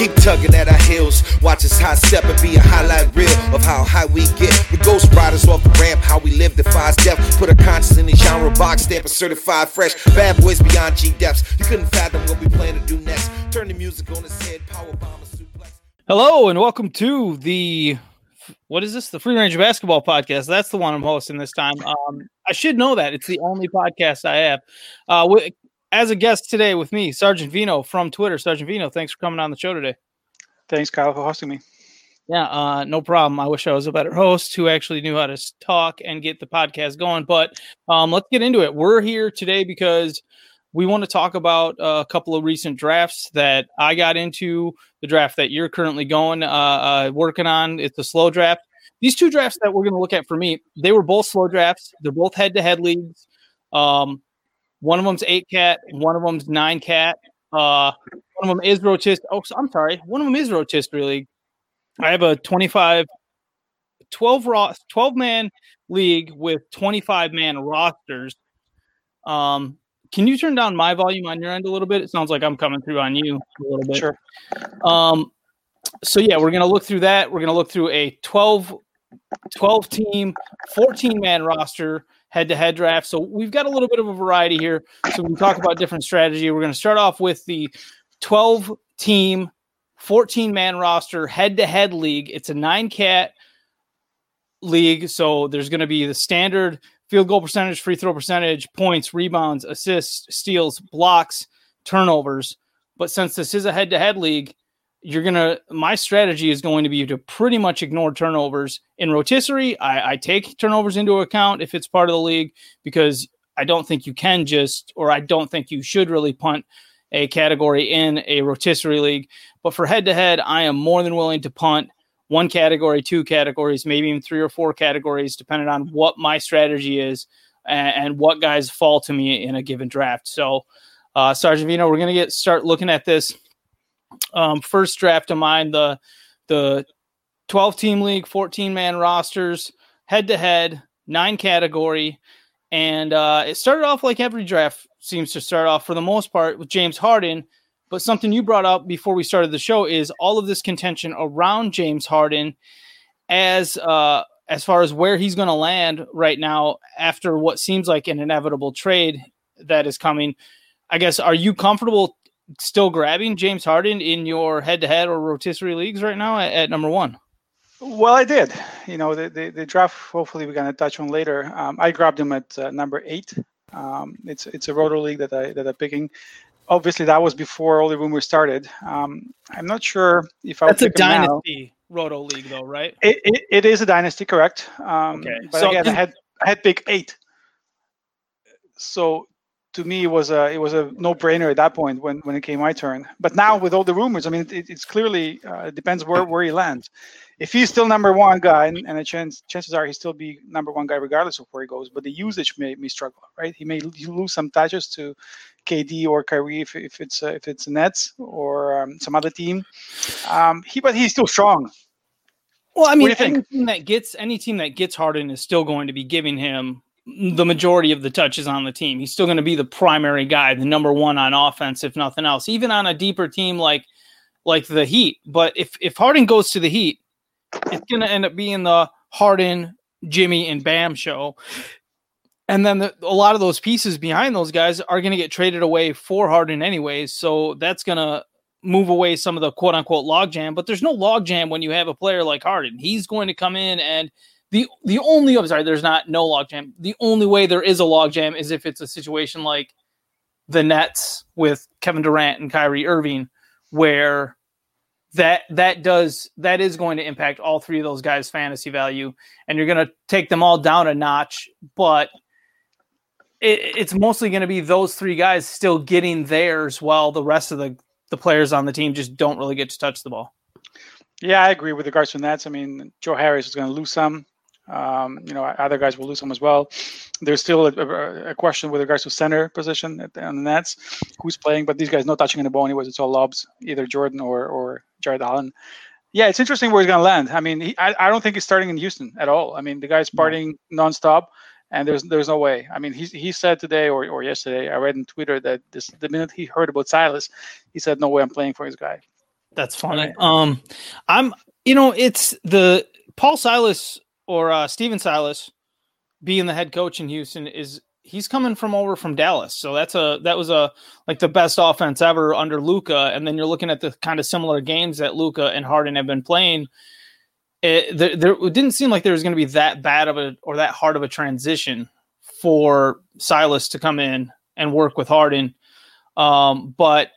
Keep tugging at our heels. Watch us high step and be a highlight reel of how high we get. We ghost riders off the ramp, how we live defies death. Put a conscience in the genre box, stamp a certified fresh. Bad boys beyond G depths. You couldn't fathom what we plan to do next. Turn the music on its head, power bomb suplex. Hello and welcome to the what is this? The Free Range Basketball Podcast. That's the one I'm hosting this time. Um, I should know that it's the only podcast I have. Uh, as a guest today with me, Sergeant Vino from Twitter. Sergeant Vino, thanks for coming on the show today. Thanks, Kyle, for hosting me. Yeah, uh, no problem. I wish I was a better host who actually knew how to talk and get the podcast going. But um, let's get into it. We're here today because we want to talk about a couple of recent drafts that I got into. The draft that you're currently going, uh, uh, working on. It's a slow draft. These two drafts that we're going to look at for me, they were both slow drafts. They're both head-to-head leagues. Um, one of them's eight cat, one of them's nine cat. Uh, one of them is rotisserie. Oh, I'm sorry. One of them is rotisserie league. I have a 25, 12 ro- 12 man league with 25 man rosters. Um, can you turn down my volume on your end a little bit? It sounds like I'm coming through on you a little bit. Sure. Um, so yeah, we're gonna look through that. We're gonna look through a 12, 12 team, 14 man roster head to head draft. So we've got a little bit of a variety here. So we talk about different strategy. We're gonna start off with the 12 team, 14 man roster head to head league. It's a nine cat league. So there's gonna be the standard field goal percentage, free throw percentage, points, rebounds, assists, steals, blocks, turnovers. But since this is a head to head league, you're gonna my strategy is going to be to pretty much ignore turnovers in rotisserie. I, I, take turnovers into account if it's part of the league because i don't think you can just or i don't think you should really punt a category in a rotisserie league. But for head to head i am more than willing to punt one category two categories maybe even three or four categories depending on what my strategy is and, and what guys fall to me in a given draft. So uh, sergeant vino we're going to get start looking at this um, first draft of mine, the the 12 team league, 14 man rosters, head to head, nine category. And uh, it started off like every draft seems to start off for the most part with James Harden. But something you brought up before we started the show is all of this contention around James Harden as uh, as far as where he's going to land right now after what seems like an inevitable trade that is coming. I guess are you comfortable still grabbing James Harden in your head-to-head or rotisserie leagues right now at, at number one? Well, I did. You know, the, the, the draft. Hopefully, we're gonna touch on later. Um, I grabbed him at uh, number eight. Um, it's it's a roto league that I that I'm picking. Obviously, that was before all the rumors started. Um, I'm not sure if I. That's a dynasty roto league, though, right? It, it, it is a dynasty, correct? Um, okay. But so again, I had I had pick eight. So to me it was a it was a no brainer at that point when when it came my turn. But now with all the rumors, I mean, it, it's clearly uh, it depends where where he lands. If he's still number one guy, and, and chance chances are he still be number one guy regardless of where he goes. But the usage may may struggle, right? He may lose some touches to KD or Kyrie if, if it's uh, if it's Nets or um, some other team. Um, he but he's still strong. Well, I mean, any team that gets any team that gets Harden is still going to be giving him the majority of the touches on the team. He's still going to be the primary guy, the number one on offense, if nothing else. Even on a deeper team like like the Heat. But if if Harden goes to the Heat, it's going to end up being the Harden, Jimmy, and Bam show. And then the, a lot of those pieces behind those guys are going to get traded away for Harden anyways. So that's going to move away some of the quote unquote logjam. But there's no logjam when you have a player like Harden. He's going to come in and the the only I'm sorry, there's not no logjam. The only way there is a logjam is if it's a situation like the Nets with Kevin Durant and Kyrie Irving, where that that does that is going to impact all three of those guys' fantasy value, and you're going to take them all down a notch. But it, it's mostly going to be those three guys still getting theirs, while the rest of the the players on the team just don't really get to touch the ball. Yeah, I agree with regards to Nets. I mean, Joe Harris is going to lose some. Um, you know, other guys will lose some as well. There's still a, a question with regards to center position at the, on the Nets, who's playing, but these guys not touching the ball anyways. It's all lobs, either Jordan or or Jarrett Allen. Yeah, it's interesting where he's going to land. I mean, he, I, I don't think he's starting in Houston at all. I mean, the guy's partying no. nonstop, and there's there's no way. I mean, he he said today or, or yesterday, I read in Twitter that this the minute he heard about Silas, he said, "No way, I'm playing for his guy." That's funny. Um, I'm, you know, it's the Paul Silas or uh, Stephen Silas being the head coach in Houston is he's coming from over from Dallas. So that's a that was a like the best offense ever under Luka. And then you're looking at the kind of similar games that Luka and Harden have been playing. It, there, there, it didn't seem like there was going to be that bad of a or that hard of a transition for Silas to come in and work with Harden. Um, but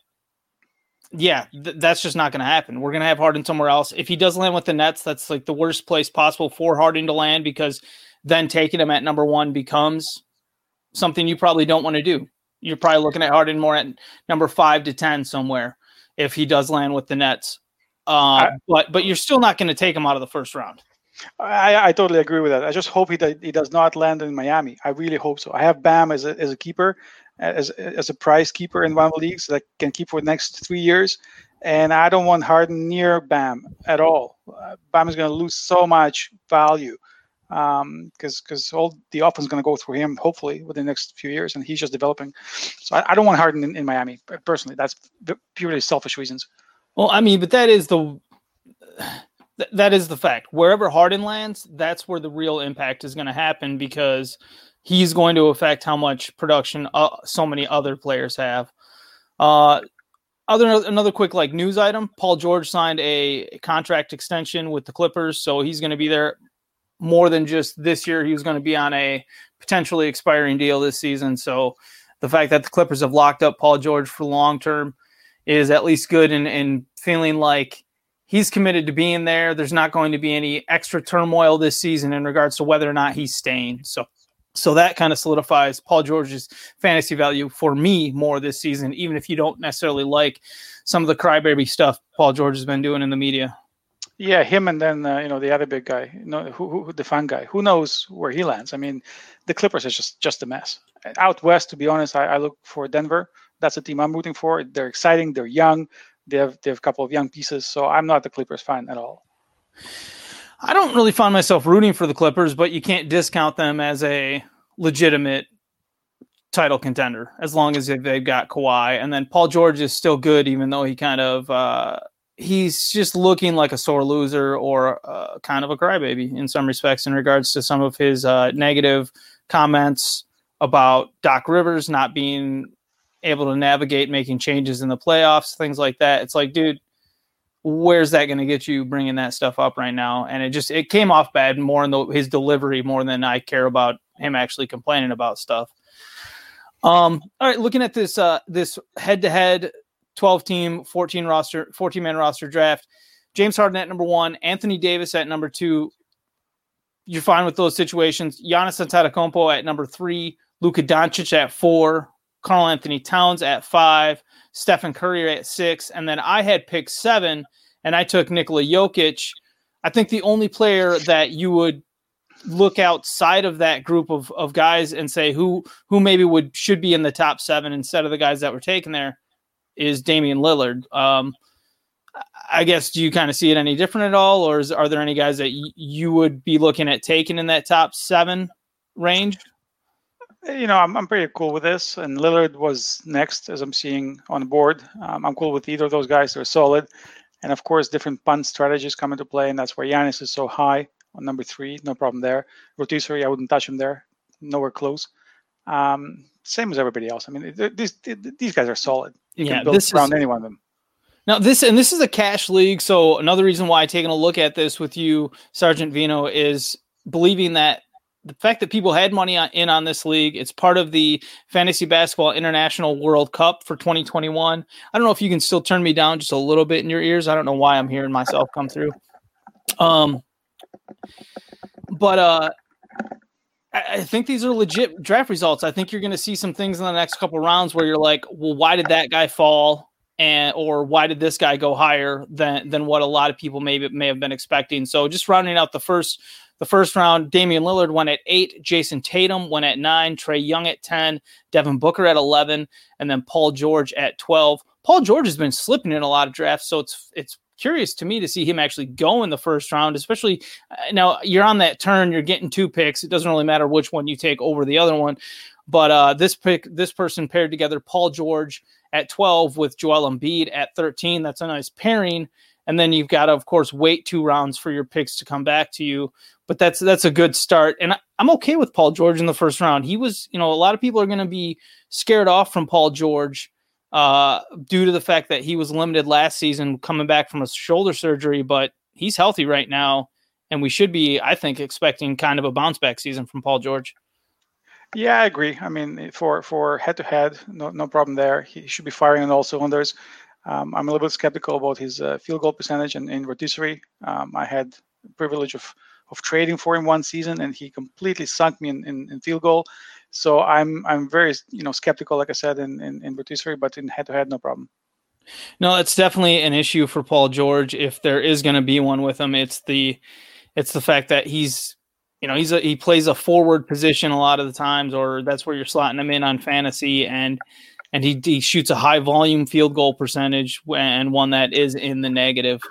yeah, th- that's just not going to happen. We're going to have Harden somewhere else. If he does land with the Nets, that's like the worst place possible for Harden to land because then taking him at number one becomes something you probably don't want to do. You're probably looking at Harden more at number five to ten somewhere if he does land with the Nets. Uh, I, but but you're still not going to take him out of the first round. I, I totally agree with that. I just hope he does, he does not land in Miami. I really hope so. I have Bam as a, as a keeper, as, as a prize keeper in one of the leagues that can keep for the next three years. And I don't want Harden near Bam at all. Bam is going to lose so much value because um, because all the offense is going to go through him hopefully within the next few years, and he's just developing. So I, I don't want Harden in, in, Miami personally. That's purely selfish reasons. Well, I mean, but that is the that is the fact. Wherever Harden lands, that's where the real impact is going to happen because he's going to affect how much production uh, so many other players have. Uh, other another quick like news item: Paul George signed a contract extension with the Clippers, so he's going to be there more than just this year. He was going to be on a potentially expiring deal this season. So the fact that the Clippers have locked up Paul George for long term is at least good and, and feeling like he's committed to being there. There's not going to be any extra turmoil this season in regards to whether or not he's staying. So so that kind of solidifies Paul George's fantasy value for me more this season, even if you don't necessarily like some of the crybaby stuff Paul George has been doing in the media. Yeah, him and then uh, you know the other big guy, you know, who, who, the fun guy. Who knows where he lands? I mean, the Clippers is just just a mess. Out west, to be honest, I, I look for Denver. That's the team I'm rooting for. They're exciting. They're young. They have they have a couple of young pieces. So I'm not the Clippers fan at all. I don't really find myself rooting for the Clippers, but you can't discount them as a legitimate title contender as long as they've got Kawhi. And then Paul George is still good, even though he kind of uh, he's just looking like a sore loser or uh, kind of a crybaby in some respects in regards to some of his uh, negative comments about Doc Rivers not being able to navigate making changes in the playoffs, things like that. It's like, dude, where's that going to get you bringing that stuff up right now? And it just it came off bad more in the, his delivery more than I care about him actually complaining about stuff. Um, all right, looking at this uh, this head to head 12 team, 14 roster, 14 man roster draft. James Harden at number one, Anthony Davis at number two. You're fine with those situations. Giannis Antetokounmpo at number three, Luka Doncic at four, Karl-Anthony Towns at five, Stephen Curry at six, and then I had picked seven, and I took Nikola Jokic. I think the only player that you would look outside of that group of, of guys and say who who maybe would should be in the top seven instead of the guys that were taken there is Damian Lillard. Um, I guess do you kind of see it any different at all, or is, are there any guys that y- you would be looking at taking in that top seven range? You know, I'm, I'm pretty cool with this, and Lillard was next, as I'm seeing on the board. Um, I'm cool with either of those guys; they're solid, and of course, different punt strategies come into play, and that's where Giannis is so high on number three. No problem there. Rotisserie, I wouldn't touch him there, nowhere close. Um, same as everybody else. I mean, these these guys are solid. You yeah, can build around is, any one of them. Now this and this is a cash league, so another reason why taking a look at this with you, Sergeant Vino, is believing that the fact that people had money on, in on this league, it's part of the Fantasy Basketball International World Cup for 2021. I don't know if you can still turn me down just a little bit in your ears. I don't know why I'm hearing myself come through. Um, but uh, I think these are legit draft results. I think you're going to see some things in the next couple rounds where you're like, well, why did that guy fall? And or why did this guy go higher than than what a lot of people may may have been expecting? So just rounding out the first the first round, Damian Lillard went at eight, Jayson Tatum went at nine, Trae Young at ten, Devin Booker at eleven, and then Paul George at twelve. Paul George has been slipping in a lot of drafts, so it's it's curious to me to see him actually go in the first round, especially uh, now you're on that turn, you're getting two picks. It doesn't really matter which one you take over the other one. But uh, this pick, this person paired together Paul George at 12 with Joel Embiid at 13. That's a nice pairing. And then you've got to, of course, wait two rounds for your picks to come back to you. But that's that's a good start. And I'm okay with Paul George in the first round. He was, you know, a lot of people are going to be scared off from Paul George uh, due to the fact that he was limited last season coming back from a shoulder surgery, but he's healthy right now. And we should be, I think, expecting kind of a bounce back season from Paul George. Yeah, I agree. I mean, for for head to head, no no problem there. He should be firing on all cylinders. Um, I'm a little bit skeptical about his uh, field goal percentage and in rotisserie. Um, I had the privilege of of trading for him one season, and he completely sunk me in, in, in field goal. So I'm I'm very you know skeptical, like I said, in in, in rotisserie, but in head to head, no problem. No, it's definitely an issue for Paul George. If there is going to be one with him, it's the it's the fact that he's you know he's a, he plays a forward position a lot of the times, or that's where you're slotting him in on fantasy, and and he, he shoots a high volume field goal percentage and one that is in the negative,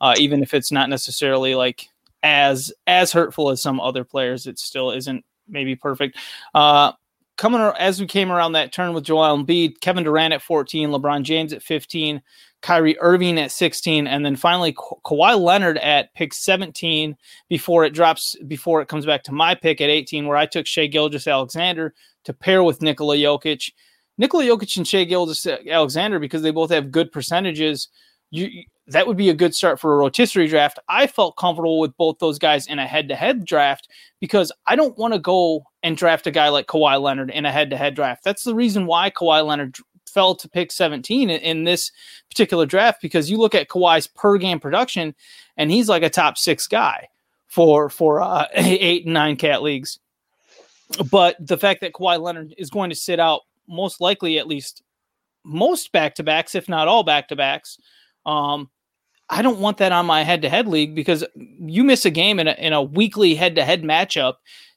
uh, even if it's not necessarily like as as hurtful as some other players. It still isn't maybe perfect. Uh, coming as we came around that turn with Joel Embiid, Kevin Durant at 14, LeBron James at 15, Kyrie Irving at 16, and then finally Ka- Kawhi Leonard at pick 17 before it drops, before it comes back to my pick at 18, where I took Shai Gilgeous-Alexander to pair with Nikola Jokic. Nikola Jokic and Shai Gilgeous-Alexander, because they both have good percentages, you that would be a good start for a rotisserie draft. I felt comfortable with both those guys in a head-to-head draft because I don't want to go and draft a guy like Kawhi Leonard in a head-to-head draft. That's the reason why Kawhi Leonard fell to pick 17 in, in this particular draft because you look at Kawhi's per game production and he's like a top six guy for for uh, eight and nine cat leagues. But the fact that Kawhi Leonard is going to sit out most likely at least most back to backs, if not all back to backs, um, I don't want that on my head to head league because you miss a game in a, in a weekly head to head matchup.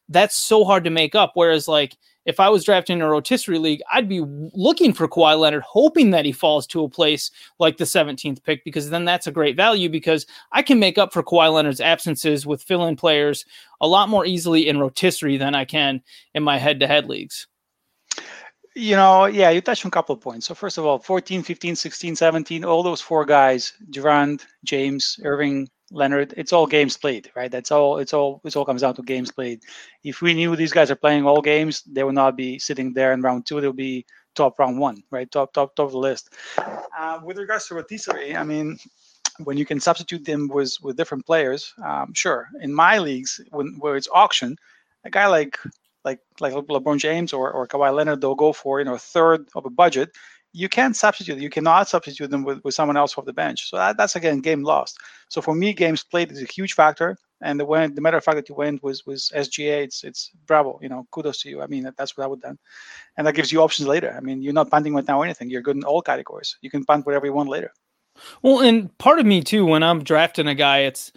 That's so hard to make up. Whereas, like, if I was drafting a rotisserie league, I'd be looking for Kawhi Leonard, hoping that he falls to a place like the 17th pick, because then that's a great value because I can make up for Kawhi Leonard's absences with fill in players a lot more easily in rotisserie than I can in my head to head leagues. You know, yeah, you touched on a couple of points. So first of all, 14, 15, 16, 17, all those four guys, Durant, James, Irving, Leonard, it's all games played, right? That's all it's all it all comes down to games played. If we knew these guys are playing all games, they would not be sitting there in round two. They'll be top round one, right? Top top top of the list. Uh, with regards to rotisserie, I mean, when you can substitute them with with different players, um, sure. In my leagues, when where it's auction, a guy like like like LeBron James or, or Kawhi Leonard, they'll go for you know a third of a budget. You can't substitute. You cannot substitute them with, with someone else off the bench. So that, that's again game lost. So for me, games played is a huge factor. And the when the matter of fact that you went was was SGA, it's it's bravo. You know, kudos to you. I mean, that's what I would done, and that gives you options later. I mean, you're not punting right now or anything. You're good in all categories. You can punt whatever you want later. Well, and part of me too, when I'm drafting a guy, it's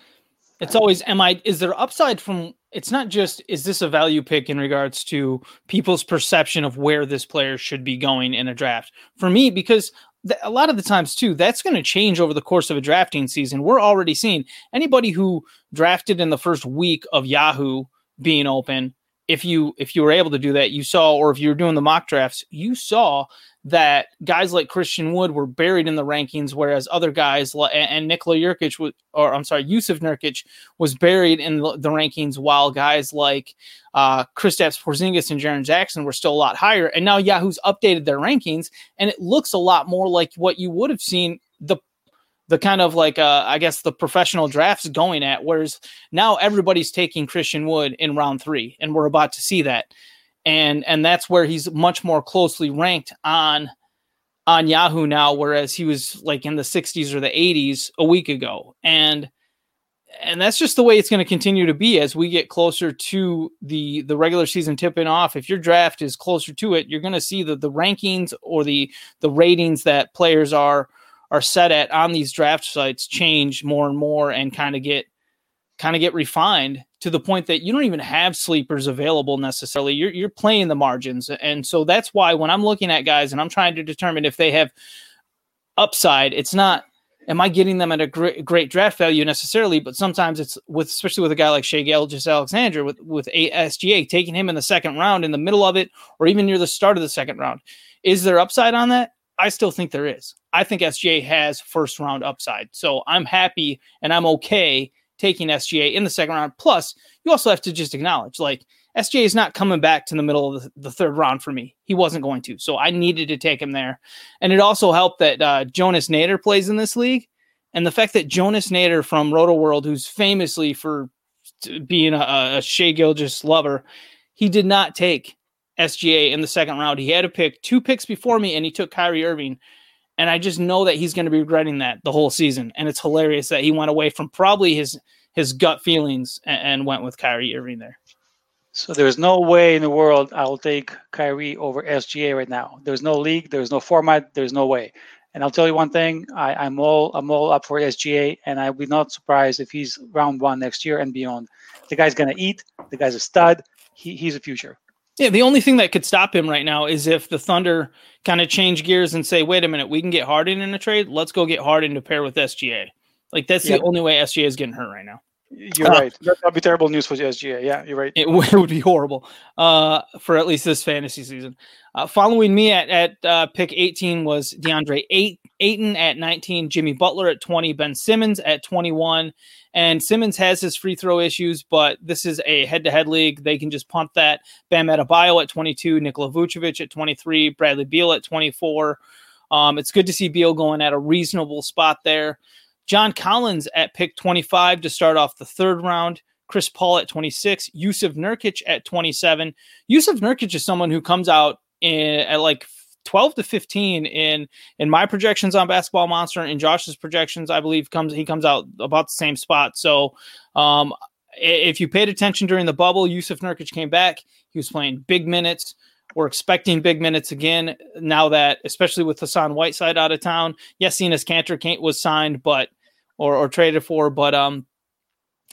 it's always am I is there upside from it's not just is this a value pick in regards to people's perception of where this player should be going in a draft? For me because th- a lot of the times too that's going to change over the course of a drafting season. We're already seeing anybody who drafted in the first week of yahoo being open if you if you were able to do that you saw or if you were doing the mock drafts you saw that guys like Christian Wood were buried in the rankings, whereas other guys and Nikola Jurkic was, or I'm sorry, Jusuf Nurkic was buried in the rankings, while guys like uh, Kristaps Porzingis and Jaren Jackson were still a lot higher. And now Yahoo's updated their rankings, and it looks a lot more like what you would have seen the the kind of like uh, I guess the professional drafts going at. Whereas now everybody's taking Christian Wood in round three, and we're about to see that and and that's where he's much more closely ranked on on Yahoo now, whereas he was like in the 60s or the 80s a week ago, and and that's just the way it's going to continue to be as we get closer to the the regular season tipping off. If your draft is closer to it, you're going to see the the rankings or the the ratings that players are are set at on these draft sites change more and more and kind of get kind of get refined to the point that you don't even have sleepers available necessarily. You're you're playing the margins, and so that's why when I'm looking at guys and I'm trying to determine if they have upside, it's not. Am I getting them at a great, great draft value necessarily? But sometimes it's with, especially with a guy like Shai Gilgeous-Alexander with with SGA, taking him in the second round, in the middle of it, or even near the start of the second round. Is there upside on that? I still think there is. I think SGA has first round upside. So I'm happy and I'm okay taking SGA in the second round. Plus, you also have to just acknowledge like SGA is not coming back to the middle of the, the, third round for me. He wasn't going to. So I needed to take him there. And it also helped that uh, Jonas Nader plays in this league. And the fact that Jonas Nader from Roto World, who's famously for being a, a Shai Gilgeous lover, he did not take SGA in the second round. He had to pick two picks before me, and he took Kyrie Irving. And I just know that he's going to be regretting that the whole season. And it's hilarious that he went away from probably his his gut feelings and, and went with Kyrie Irving there. So there's no way in the world I'll take Kyrie over SGA right now. There's no league, there's no format, there's no way. And I'll tell you one thing: I, am all I'm all up for SGA, and I would be not surprised if he's round one next year and beyond. The guy's gonna eat. The guy's a stud. He, he's a future. Yeah, the only thing that could stop him right now is if the Thunder kind of change gears and say, "Wait a minute, we can get Harden in a trade. Let's go get Harden to pair with SGA." Like that's yep. the only way SGA is getting hurt right now. You're uh, right. That'd be terrible news for the SGA. Yeah, you're right. It, it would be horrible uh, for at least this fantasy season. Uh, following me at at uh, pick 18 was DeAndre Eight, Ayton at 19, Jimmy Butler at 20, Ben Simmons at 21. And Simmons has his free throw issues, but this is a head to head league. They can just punt that. Bam Adebayo at 22, Nikola Vucevic at 23, Bradley Beal at 24. Um, it's good to see Beal going at a reasonable spot there. John Collins at pick 25 to start off the third round. Chris Paul at 26. Jusuf Nurkic at 27. Jusuf Nurkic is someone who comes out in, at like 12 to 15 in in my projections on basketball monster and josh's projections i believe comes he comes out about the same spot so um if you paid attention during the bubble jusuf nurkic came back he was playing big minutes we're expecting big minutes again now that especially with hassan whiteside out of town yes Enes Kanter was signed but or, or traded for, but um,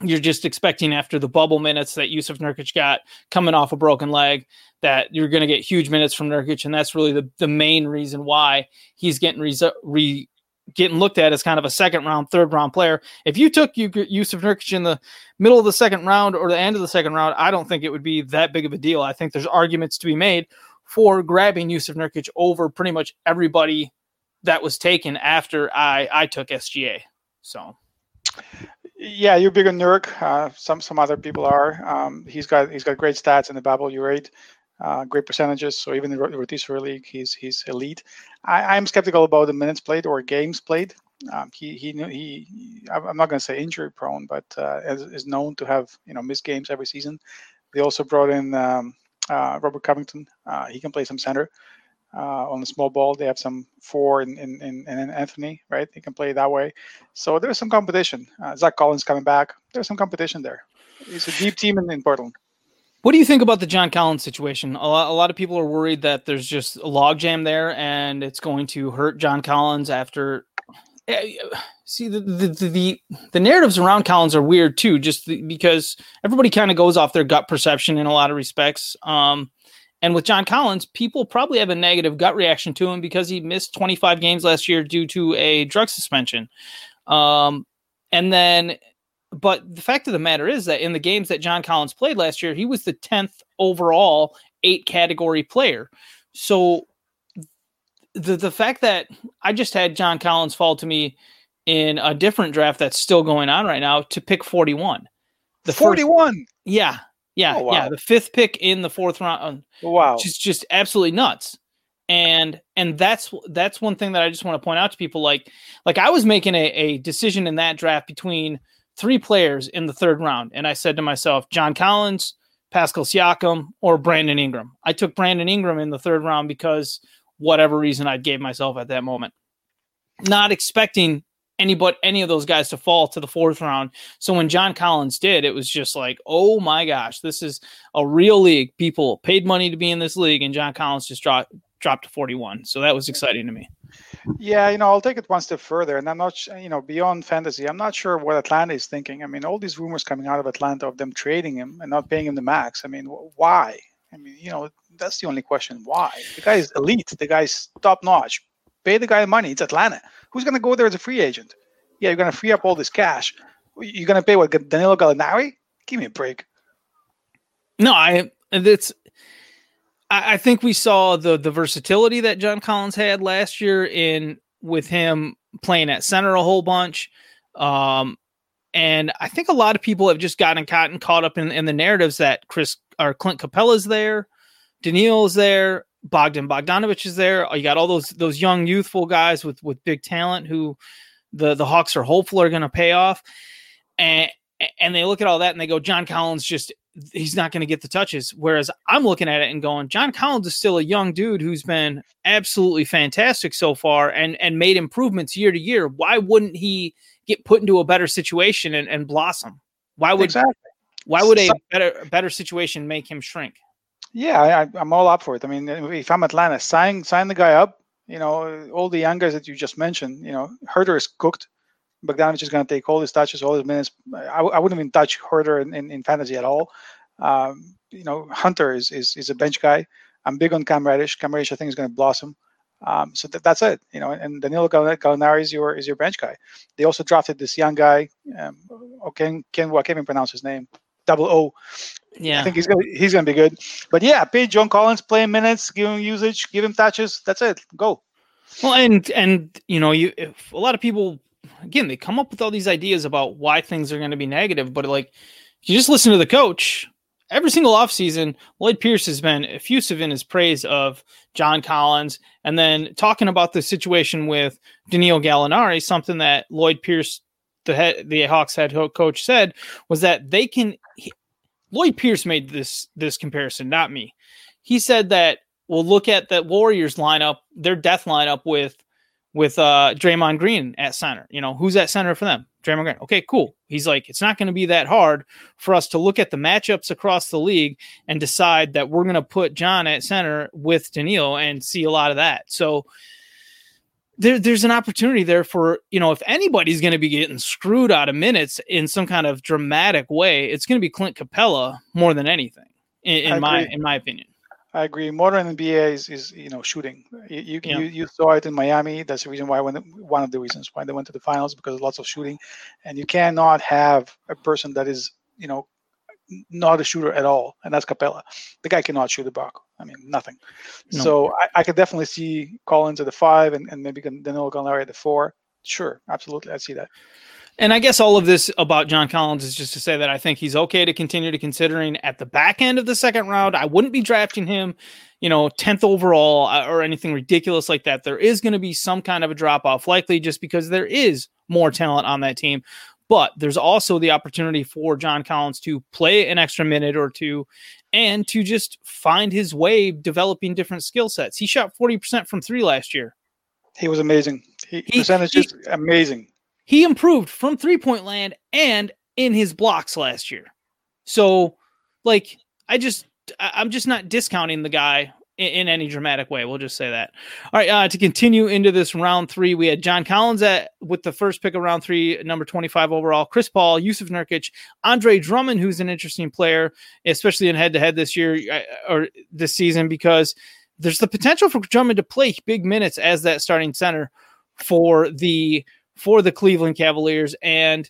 you're just expecting after the bubble minutes that Jusuf Nurkic got coming off a broken leg that you're going to get huge minutes from Nurkic, and that's really the, the main reason why he's getting re, re getting looked at as kind of a second round, third round player. If you took Jusuf Nurkic in the middle of the second round or the end of the second round, I don't think it would be that big of a deal. I think there's arguments to be made for grabbing Jusuf Nurkic over pretty much everybody that was taken after I I took SGA. So, yeah, you're big on Nurk. Uh, some some other people are. Um, he's got he's got great stats in the. You're right. Uh, great percentages. So even in the rotisserie league, he's he's elite. I, I'm skeptical about the minutes played or games played. Um, he he he. I'm not going to say injury prone, but uh, is, is, known to have you know missed games every season. They also brought in um, uh, Robert Covington. Uh, he can play some center uh, on the small ball. They have some four in, in, in, in Anthony, right? They can play that way. So there's some competition. Uh, Zach Collins coming back. There's some competition there. It's a deep team in, in Portland. What do you think about the John Collins situation? A lot, a lot of people are worried that there's just a logjam there and it's going to hurt John Collins after. Eh, see, the, the, the, the narratives around Collins are weird too, just because everybody kind of goes off their gut perception in a lot of respects. Um, and with John Collins, people probably have a negative gut reaction to him because he missed 25 games last year due to a drug suspension. Um, and then, but the fact of the matter is that in the games that John Collins played last year, he was the 10th overall eight category player. So the the fact that I just had John Collins fall to me in a different draft that's still going on right now to pick 41. The 41. First, yeah. Yeah, oh, wow. yeah, the fifth pick in the fourth round. Um, oh, wow, just just absolutely nuts. And and that's that's one thing that I just want to point out to people. Like like I was making a, a decision in that draft between three players in the third round, and I said to myself, John Collins, Pascal Siakam, or Brandon Ingram. I took Brandon Ingram in the third round because whatever reason I gave myself at that moment, not expecting any but any of those guys to fall to the fourth round. So when John Collins did, it was just like, oh my gosh, this is a real league. People paid money to be in this league, and John Collins just dropped dropped to 41. So that was exciting to me. Yeah, you know, I'll take it one step further, and I'm not, you know, beyond fantasy. I'm not sure what Atlanta is thinking. I mean, all these rumors coming out of Atlanta of them trading him and not paying him the max. I mean, why? I mean, you know, that's the only question. Why? The guy is elite. The guy's top notch. Pay the guy money. It's Atlanta. Who's going to go there as a free agent? Yeah, you're going to free up all this cash. You're going to pay what Danilo Gallinari? Give me a break. No, I it's I, I think we saw the the versatility that John Collins had last year in with him playing at center a whole bunch. Um, and I think a lot of people have just gotten caught and caught up in, in the narratives that Chris or Clint Capela's there, Daniil's there, Bogdan Bogdanovich is there. You got all those those young youthful guys with with big talent who the the Hawks are hopeful are going to pay off. And and they look at all that and they go, John Collins just he's not going to get the touches. Whereas I'm looking at it and going, John Collins is still a young dude who's been absolutely fantastic so far and and made improvements year to year. Why wouldn't he get put into a better situation and, and blossom? Why would exactly. why would a better better situation make him shrink? Yeah, I, I'm all up for it. I mean, if I'm Atlanta, sign sign the guy up. You know, all the young guys that you just mentioned. You know, Huerter is cooked. Bogdanovich is going to take all his touches, all his minutes. I, I wouldn't even touch Huerter in, in, in fantasy at all. Um, you know, Hunter is, is is a bench guy. I'm big on Cam Reddish. Cam Reddish, I think, is going to blossom. Um, so th- that's it, you know. And Danilo Gallinari is your is your bench guy. They also drafted this young guy. Um, okay, can well, I can't even pronounce his name. Double O. Yeah, I think he's gonna he's gonna be good. But yeah, pay John Collins playing minutes, give him usage, give him touches. That's it. Go. Well, and and you know, you a lot of people again they come up with all these ideas about why things are going to be negative, but like you just listen to the coach, every single offseason, Lloyd Pierce has been effusive in his praise of John Collins. And then talking about the situation with Danilo Gallinari, something that Lloyd Pierce, the head, the Hawks head coach, said was that they can. Lloyd Pierce made this this comparison, not me. He said that we'll look at the Warriors lineup, their death lineup with with uh Draymond Green at center. You know, who's at center for them? Draymond Green. Okay, cool. He's like, it's not going to be that hard for us to look at the matchups across the league and decide that we're going to put John at center with Danilo and see a lot of that. So there, there's an opportunity there for, you know, if anybody's going to be getting screwed out of minutes in some kind of dramatic way, it's going to be Clint Capela more than anything, in, in my in my opinion. I agree. Modern NBA is, is you know shooting. You you, yeah. you, you saw it in Miami. That's the reason why when one of the reasons why they went to the finals because of lots of shooting, and you cannot have a person that is you know not a shooter at all, and that's Capela. The guy cannot shoot the buck. I mean, nothing. No. So I, I could definitely see Collins at the five, and, and maybe Danilo Gallinari at the four. Sure, absolutely, I see that. And I guess all of this about John Collins is just to say that I think he's okay to continue to considering at the back end of the second round. I wouldn't be drafting him, you know, 10th overall uh, or anything ridiculous like that. There is going to be some kind of a drop off, likely just because there is more talent on that team. But there's also the opportunity for John Collins to play an extra minute or two and to just find his way developing different skill sets. He shot 40% from three last year. He was amazing. He, he percentages he, amazing he improved from three point land and in his blocks last year. So, like, I just, I'm just not discounting the guy in, in any dramatic way. We'll just say that. All right. Uh, to continue into this round three, we had John Collins at with the first pick of round three, number 25 overall. Chris Paul, Jusuf Nurkic, Andre Drummond, who's an interesting player, especially in head to head this year uh, or this season, because there's the potential for Drummond to play big minutes as that starting center for the for the Cleveland Cavaliers. And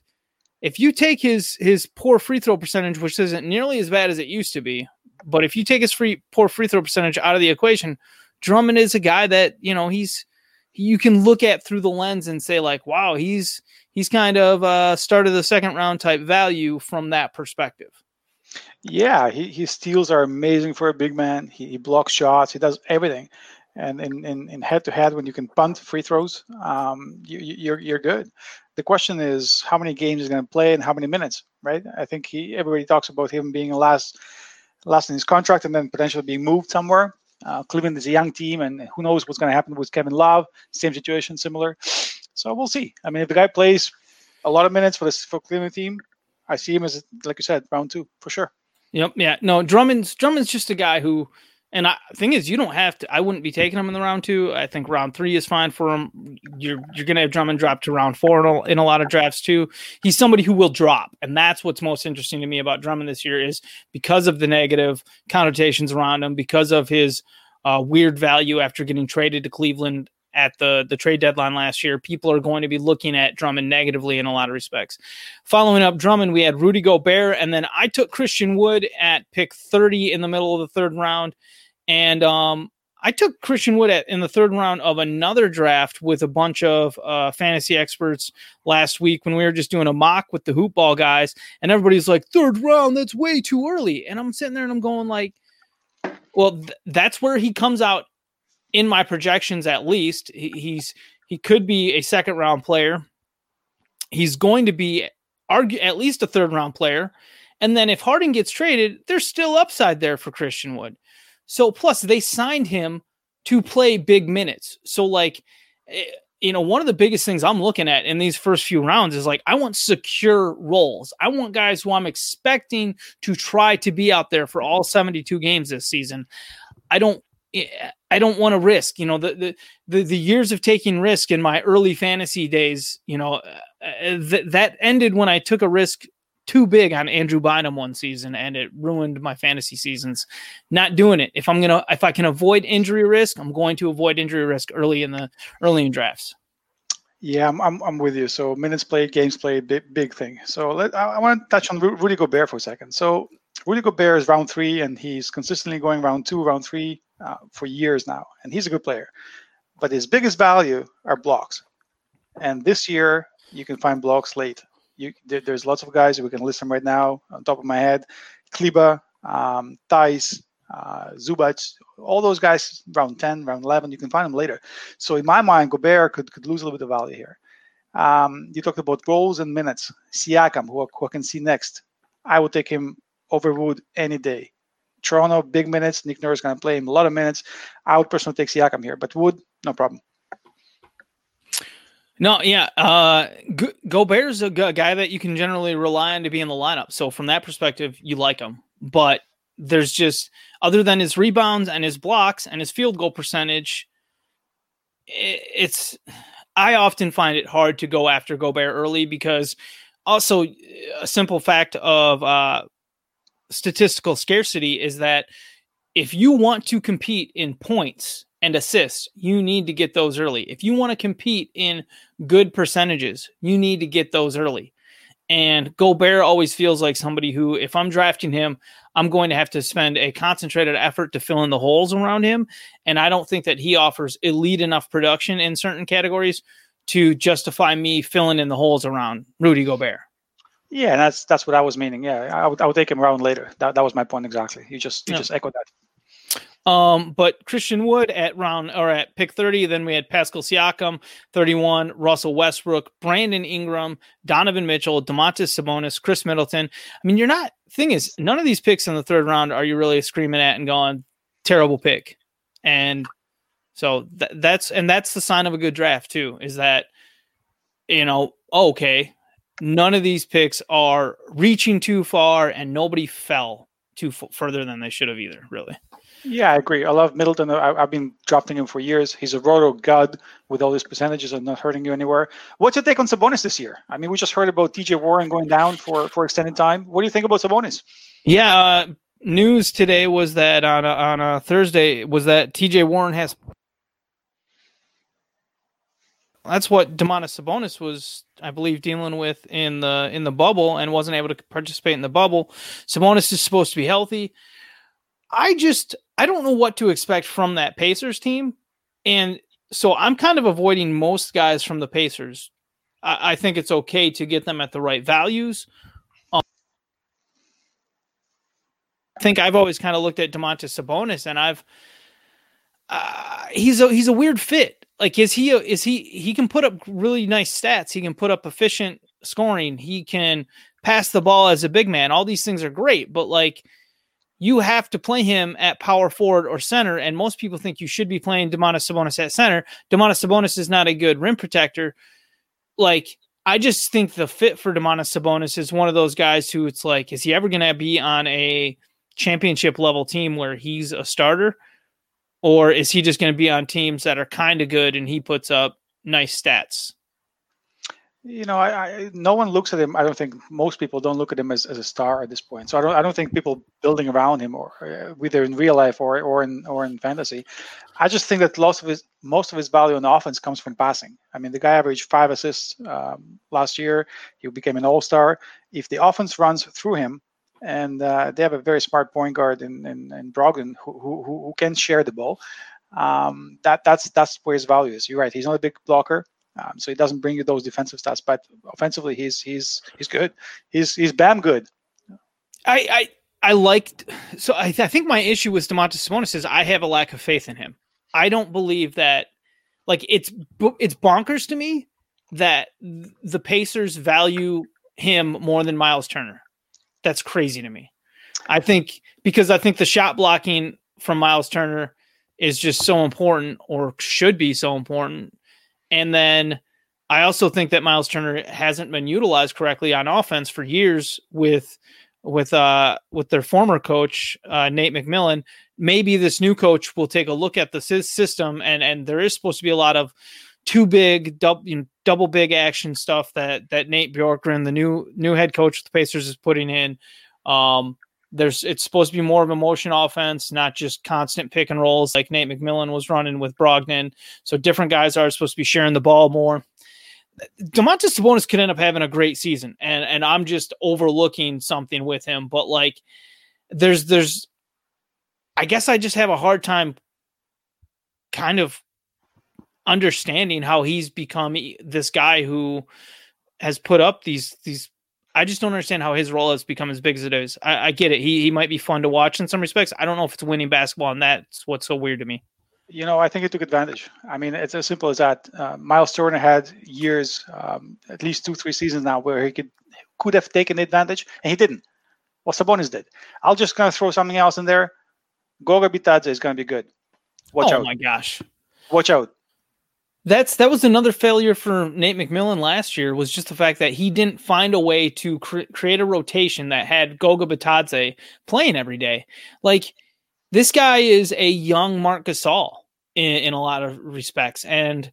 if you take his his poor free throw percentage, which isn't nearly as bad as it used to be, but if you take his free poor free throw percentage out of the equation, Drummond is a guy that you know he's you can look at through the lens and say like, wow, he's he's kind of uh, start of the second round type value from that perspective. Yeah, he, his steals are amazing for a big man. He, he blocks shots. He does everything and in, in, head-to-head when you can punt free throws um, you, you're, you're good the question is how many games he's going to play and how many minutes right i think he everybody talks about him being last last in his contract and then potentially being moved somewhere. Uh, cleveland is a young team and who knows what's going to happen with kevin love. Same situation similar. So we'll see. I mean if the guy plays a lot of minutes for this for cleveland team i see him as like you said round two for sure. Yep yeah. No drummond's drummond's just a guy who and I thing is, you don't have to. I wouldn't be taking him in the round two. I think round three is fine for him. You're you're gonna have Drummond drop to round four in a, lot of drafts too. He's somebody who will drop, and that's what's most interesting to me about Drummond this year is because of the negative connotations around him, because of his uh, weird value after getting traded to Cleveland at the the trade deadline last year, people are going to be looking at Drummond negatively in a lot of respects. Following up Drummond, we had Rudy Gobert, and then I took Christian Wood at pick 30 in the middle of the third round. And um, I took Christian Wood at, in the third round of another draft with a bunch of uh, fantasy experts last week when we were just doing a mock with the hoop ball guys, and everybody's like, third round, that's way too early. And I'm sitting there and I'm going like, well, th- that's where he comes out in my projections. At least he, he's he could be a second round player. He's going to be at least a third round player. And then if Harden gets traded, there's still upside there for Christian Wood. So plus they signed him to play big minutes. So like eh, you know, one of the biggest things I'm looking at in these first few rounds is like I want secure roles. I want guys who I'm expecting to try to be out there for all 72 games this season. I don't eh, I don't want to risk, you know, the, the, the the years of taking risk in my early fantasy days, you know, uh, th- that ended when I took a risk too big on Andrew Bynum one season and it ruined my fantasy seasons. Not doing it. If I'm gonna if I can avoid injury risk, I'm going to avoid injury risk early in the early in drafts. Yeah, I'm, I'm, I'm with you. So minutes played, games played, big, big thing. So let, I, I want to touch on Rudy Gobert for a second. So Rudy Gobert is round three, and he's consistently going round two, round three uh, for years now, and he's a good player. But his biggest value are blocks, and this year you can find blocks late you, there, there's lots of guys we can list them right now on top of my head. Kleber, um, Theis, uh, Zubac, all those guys round 10, round 11, you can find them later. So in my mind, Gobert could, could lose a little bit of value here. Um, you talked about roles and minutes. Siakam, who, who I can see next, I would take him over Wood any day. Toronto, big minutes. Nick Nurse is going to play him a lot of minutes. I would personally take Siakam here, but Wood, no problem. No, yeah. Uh, Go- Gobert's a guy that you can generally rely on to be in the lineup. So from that perspective, you like him. But there's just other than his rebounds and his blocks and his field goal percentage, it's I often find it hard to go after Gobert early because also a simple fact of uh, statistical scarcity is that if you want to compete in points and assists, you need to get those early. If you want to compete in good percentages, you need to get those early. And Gobert always feels like somebody who, if I'm drafting him, I'm going to have to spend a concentrated effort to fill in the holes around him. And I don't think that he offers elite enough production in certain categories to justify me filling in the holes around Rudy Gobert. Yeah, that's that's what I was meaning. Yeah, I would, I would take him around later. That, that was my point exactly. You just you yeah. just echoed that. Um, but Christian Wood at round or at pick 30, then we had Pascal Siakam, 31, Russell Westbrook, Brandon Ingram, Donovan Mitchell, Domantas Sabonis, Khris Middleton. I mean, you're not thing is none of these picks in the third round are you really screaming at and going, terrible pick. And so th- that's and that's the sign of a good draft too, is that you know, okay, none of these picks are reaching too far and nobody fell too f- further than they should have either, really. Yeah, I agree. I love Middleton. I, have been drafting him for years. He's a roto god with all these percentages and not hurting you anywhere. What's your take on Sabonis this year? I mean, we just heard about TJ Warren going down for, for extended time. What do you think about Sabonis? Yeah, uh, news today was that on a, on a Thursday was that TJ Warren has. That's what Domantas Sabonis was, I believe, dealing with in the in the bubble and wasn't able to participate in the bubble. Sabonis is supposed to be healthy. I just I don't know what to expect from that Pacers team. And so I'm kind of avoiding most guys from the Pacers. I, I think it's okay to get them at the right values. Um, I think I've always kind of looked at Domantas Sabonis and I've uh, he's a he's a weird fit. Like is he a, is he he can put up really nice stats. He can put up efficient scoring. He can pass the ball as a big man. All these things are great, but like you have to play him at power forward or center. And most people think you should be playing Domantas Sabonis at center. Domantas Sabonis is not a good rim protector. Like, I just think the fit for Domantas Sabonis is one of those guys who it's like, is he ever going to be on a championship level team where he's a starter? Or is he just going to be on teams that are kind of good and he puts up nice stats? You know, I, I, no one looks at him. I don't think most people don't look at him as, as a star at this point. So I don't I don't think people building around him or uh, whether in real life or or in or in fantasy. I just think that lots of his most of his value in offense comes from passing. I mean, the guy averaged five assists um, last year. He became an all star. If the offense runs through him, and uh, they have a very smart point guard in in, in Brogdon who, who who can share the ball. Um, that that's that's where his value is. You're right. He's not a big blocker, um, so he doesn't bring you those defensive stats. But offensively, he's he's he's good. He's he's bam good. I I I liked. So I, I think my issue with Domantas Sabonis is I have a lack of faith in him. I don't believe that. Like it's it's bonkers to me that the Pacers value him more than Miles Turner. That's crazy to me. I think because I think the shot blocking from Miles Turner is just so important or should be so important. And then I also think that Miles Turner hasn't been utilized correctly on offense for years with with uh with their former coach uh, Nate McMillan. Maybe this new coach will take a look at the system and and there is supposed to be a lot of too big double you know, double big action stuff that that Nate Bjorkgren, the new new head coach of the Pacers, is putting in. Um, there's it's supposed to be more of a motion offense, not just constant pick and rolls like Nate McMillan was running with Brogdon. So different guys are supposed to be sharing the ball more. Domantas Sabonis could end up having a great season, and and I'm just overlooking something with him. But like, there's there's, I guess I just have a hard time, kind of understanding how he's become this guy who has put up these these I just don't understand how his role has become as big as it is. I, I, get it. He he might be fun to watch in some respects. I don't know if it's winning basketball, and that's what's so weird to me. You know, I think he took advantage. I mean, it's as simple as that. Uh, Miles Turner had years, um, at least two, three seasons now, where he could could have taken advantage, and he didn't. Well, Sabonis did. I'll just kind of throw something else in there. Goga Bitadze is going to be good. Watch oh out! Oh my gosh! Watch out! That's that was another failure for Nate McMillan last year was just the fact that he didn't find a way to cre- create a rotation that had Goga Bitadze playing every day. Like this guy is a young Marc Gasol in, in a lot of respects, and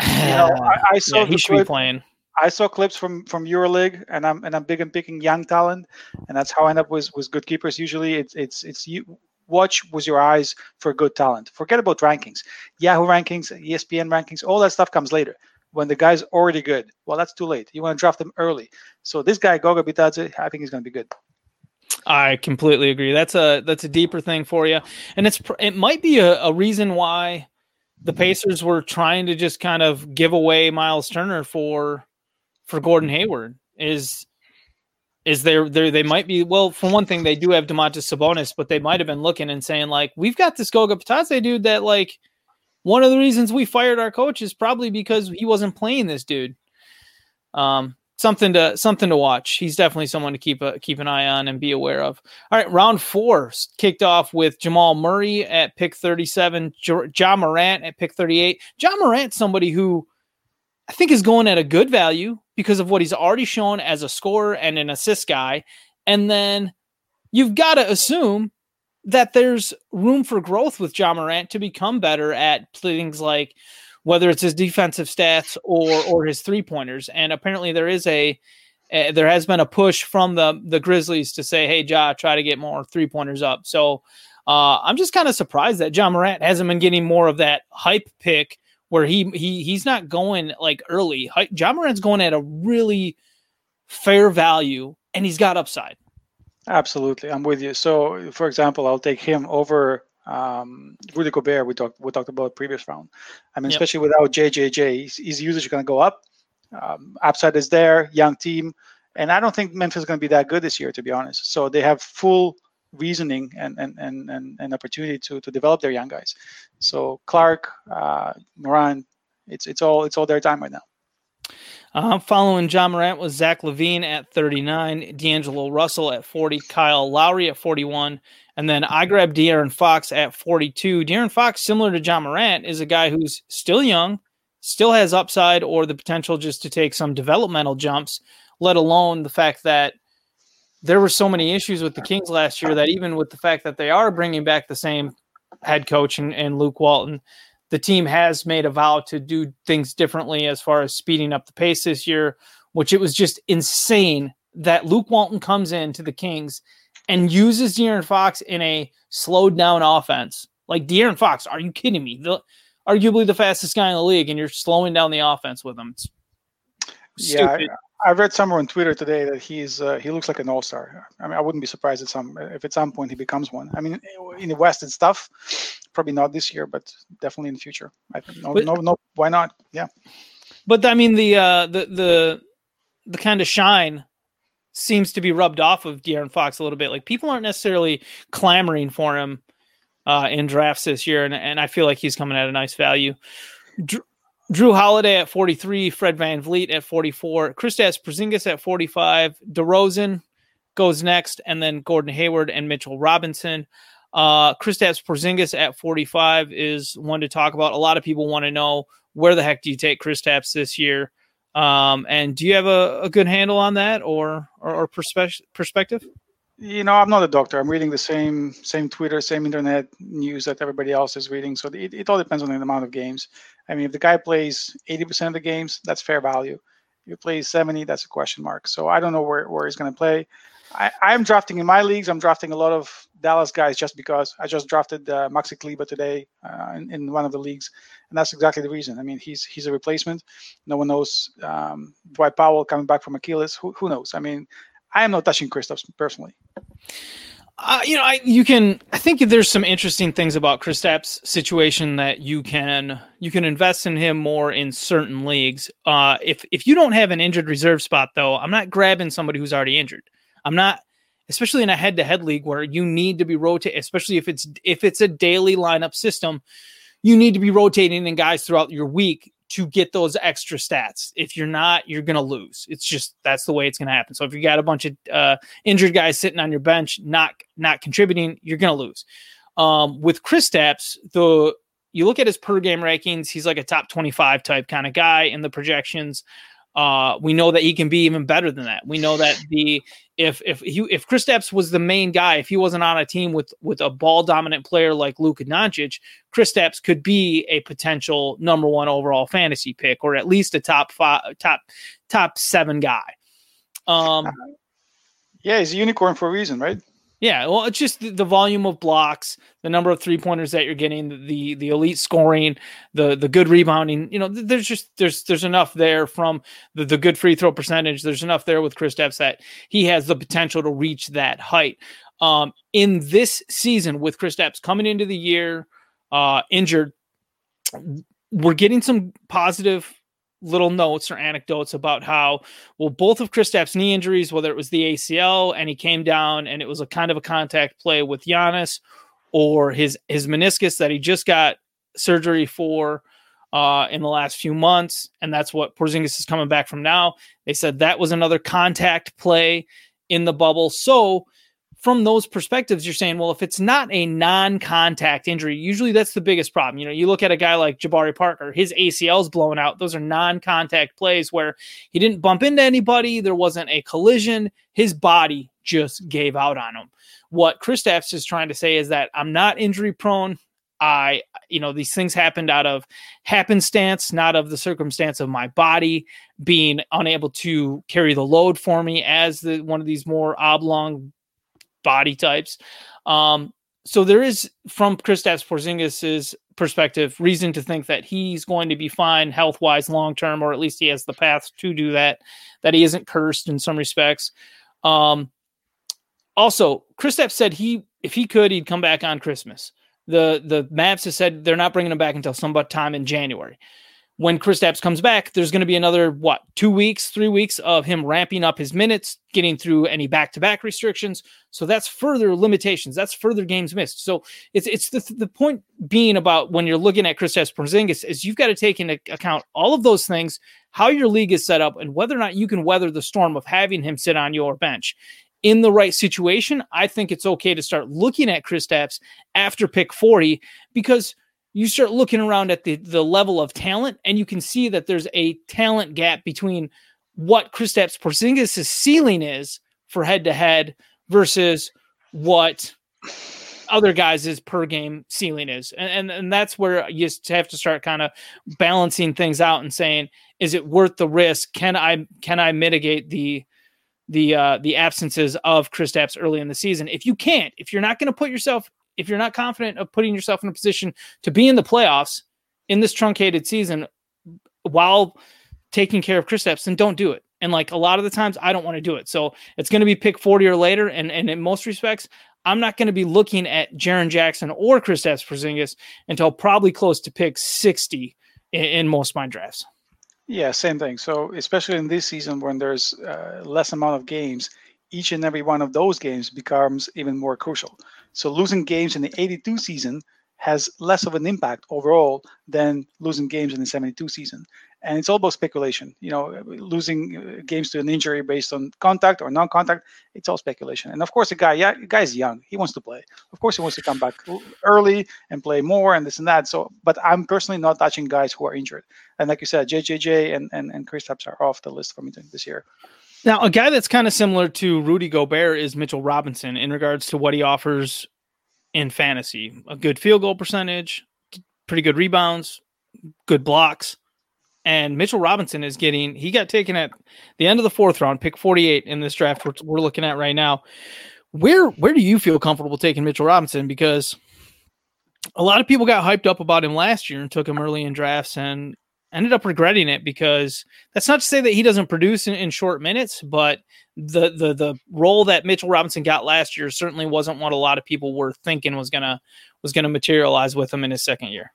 you know, I, I saw yeah, he should clip, be playing. I saw clips from from EuroLeague, and I'm and I'm big on picking young talent, and that's how I end up with with good keepers. Usually, it's it's it's you watch with your eyes for good talent. Forget about rankings, Yahoo rankings, ESPN rankings, all that stuff comes later. When the guy's already good, well, that's too late. You want to draft him early. So this guy Goga Bitadze, I think he's going to be good. I completely agree. That's a that's a deeper thing for you, and it's it might be a, a reason why the Pacers were trying to just kind of give away Miles Turner for for Gordon Hayward. Is is there there they might be well for one thing they do have Domantas Sabonis, but they might have been looking and saying like we've got this Goga Bitadze dude that like one of the reasons we fired our coach is probably because he wasn't playing this dude. Um, something to something to watch. He's definitely someone to keep a keep an eye on and be aware of. All right, round four kicked off with Jamal Murray at pick thirty seven, Ja Morant at pick thirty eight. Ja Morant, somebody who I think is going at a good value because of what he's already shown as a scorer and an assist guy. And then you've got to assume that there's room for growth with Ja Morant to become better at things like whether it's his defensive stats or or his three pointers. And apparently there is a, a, there has been a push from the the Grizzlies to say, "Hey, Ja, try to get more three pointers up." So uh, I'm just kind of surprised that Ja Morant hasn't been getting more of that hype pick where he he he's not going like early. Ja Morant's going at a really fair value, and he's got upside. Absolutely, I'm with you. So, for example, I'll take him over um, Rudy Gobert. We talked we talked about previous round. I mean, yep. especially without JJJ, his, his usage is going to go up. Um, upside is there, young team, and I don't think Memphis is going to be that good this year, to be honest. So they have full reasoning and and and and, and opportunity to to develop their young guys. So Clarke, uh, Morant, it's it's all it's all their time right now. Uh, following Ja Morant was Zach LaVine at 39, D'Angelo Russell at 40, Kyle Lowry at 41, and then I grabbed De'Aaron Fox at 42. De'Aaron Fox, similar to Ja Morant, is a guy who's still young, still has upside or the potential just to take some developmental jumps, let alone the fact that there were so many issues with the Kings last year that even with the fact that they are bringing back the same head coach and, and Luke Walton, the team has made a vow to do things differently as far as speeding up the pace this year, which it was just insane that Luke Walton comes in to the Kings and uses De'Aaron Fox in a slowed down offense. Like De'Aaron Fox, are you kidding me? The, arguably the fastest guy in the league, and you're slowing down the offense with him. It's yeah, I read somewhere on Twitter today that he's uh, he looks like an all star. I mean, I wouldn't be surprised at some if at some point he becomes one. I mean, in the West it's tough. Probably not this year, but definitely in the future. I, no, but, no, no. Why not? Yeah. But I mean, the uh, the the the kind of shine seems to be rubbed off of De'Aaron Fox a little bit. Like people aren't necessarily clamoring for him uh, in drafts this year, and, and I feel like he's coming at a nice value. Drew, Holiday at 43, Fred VanVleet at 44, Kristaps Porzingis at 45, DeRozan goes next, and then Gordon Hayward and Mitchell Robinson. Uh, Kristaps Porzingis at 45 is one to talk about. A lot of people want to know where the heck do you take Kristaps this year? Um, and do you have a, a good handle on that or or, or perspe- perspective? You know, I'm not a doctor. I'm reading the same same Twitter, same internet news that everybody else is reading. So it, it all depends on the amount of games. I mean, if the guy plays 80% of the games, that's fair value. If he plays 70, that's a question mark. So I don't know where, where he's going to play. I, I'm drafting in my leagues. I'm drafting a lot of Dallas guys just because I just drafted uh, Maxi Kleber today uh, in, in, one of the leagues, and that's exactly the reason. I mean, he's he's a replacement. No one knows um, Dwight Powell coming back from Achilles. Who, who knows? I mean, I am not touching Kristaps personally. Uh, you know, I you can. I think there's some interesting things about Kristaps' situation that you can you can invest in him more in certain leagues. Uh, if if you don't have an injured reserve spot, though, I'm not grabbing somebody who's already injured. I'm not, especially in a head-to-head league where you need to be rotating, especially if it's if it's a daily lineup system. You need to be rotating in guys throughout your week to get those extra stats. If you're not, you're going to lose. It's just that's the way it's going to happen. So if you got a bunch of uh, injured guys sitting on your bench, not not contributing, you're going to lose. Um, with Kristaps, the you look at his per game rankings, he's like a top 25 type kind of guy in the projections. Uh, we know that he can be even better than that. We know that the if if he if Kristaps was the main guy, if he wasn't on a team with with a ball dominant player like Luka Doncic, Kristaps could be a potential number one overall fantasy pick, or at least a top five, top top seven guy. Um, yeah, he's a unicorn for a reason, right? Yeah, well, it's just the, volume of blocks, the number of three pointers that you're getting, the the elite scoring, the the good rebounding. You know, there's just there's there's enough there from the, the good free throw percentage. There's enough there with Chris Kristaps that he has the potential to reach that height. Um, in this season, with Chris Kristaps coming into the year uh, injured, we're getting some positive little notes or anecdotes about how well both of Kristaps' knee injuries, whether it was the ACL and he came down and it was a kind of a contact play with Giannis, or his his meniscus that he just got surgery for uh, in the last few months, and that's what Porzingis is coming back from now. They said that was another contact play in the bubble, so from those perspectives, you're saying, well, if it's not a non-contact injury, usually that's the biggest problem. You know, you look at a guy like Jabari Parker, his ACL's blown out. Those are non-contact plays where he didn't bump into anybody, there wasn't a collision, his body just gave out on him. What Kristaps is trying to say is that I'm not injury prone. I, you know, these things happened out of happenstance, not of the circumstance of my body being unable to carry the load for me as the one of these more oblong body types. Um, so there is, from Kristaps Porzingis' perspective, reason to think that he's going to be fine health wise long term, or at least he has the path to do that. That he isn't cursed in some respects. Um, also, Kristaps said he, if he could, he'd come back on Christmas. The the Mavs have said they're not bringing him back until some time in January when Chris Kristaps comes back, there's going to be another what two weeks, three weeks of him ramping up his minutes, getting through any back-to-back restrictions. So that's further limitations. That's further games missed. So it's it's the the point being about when you're looking at Chris Kristaps Porzingis is you've got to take into account all of those things, how your league is set up, and whether or not you can weather the storm of having him sit on your bench. In the right situation, I think it's okay to start looking at Chris Kristaps after pick 40 because you start looking around at the the level of talent, and you can see that there's a talent gap between what Kristaps Porzingis' ceiling is for head to head versus what other guys' per game ceiling is. And, and and that's where you have to start kind of balancing things out and saying, is it worth the risk? Can I can I mitigate the the uh the absences of Kristaps early in the season? If you can't, if you're not going to put yourself if you're not confident of putting yourself in a position to be in the playoffs in this truncated season while taking care of Chris Kristaps, then don't do it. And like a lot of the times, I don't want to do it. So it's going to be pick 40 or later. And, and in most respects, I'm not going to be looking at Jaren Jackson or Chris Kristaps Porzingis until probably close to pick 60 in, in, most of my drafts. Yeah, same thing. So especially in this season when there's uh, less amount of games, each and every one of those games becomes even more crucial. So losing games in the 82 season has less of an impact overall than losing games in the 72 season and it's all about speculation. You know, losing uh, games to an injury based on contact or non-contact, it's all speculation. And of course, the guy, yeah, the guy's young. He wants to play. Of course, he wants to come back early and play more and this and that. So, but I'm personally not touching guys who are injured. And like you said, JJJ and and and Chris Kristaps are off the list for me this year. Now, a guy that's kind of similar to Rudy Gobert is Mitchell Robinson in regards to what he offers in fantasy: a good field goal percentage, pretty good rebounds, good blocks and Mitchell Robinson is getting, he got taken at the end of the fourth round, pick 48 in this draft we're, we're looking at right now. Where where do you feel comfortable taking Mitchell Robinson? Because a lot of people got hyped up about him last year and took him early in drafts and ended up regretting it because that's not to say that he doesn't produce in, in short minutes, but the the the role that Mitchell Robinson got last year certainly wasn't what a lot of people were thinking was gonna was gonna materialize with him in his second year.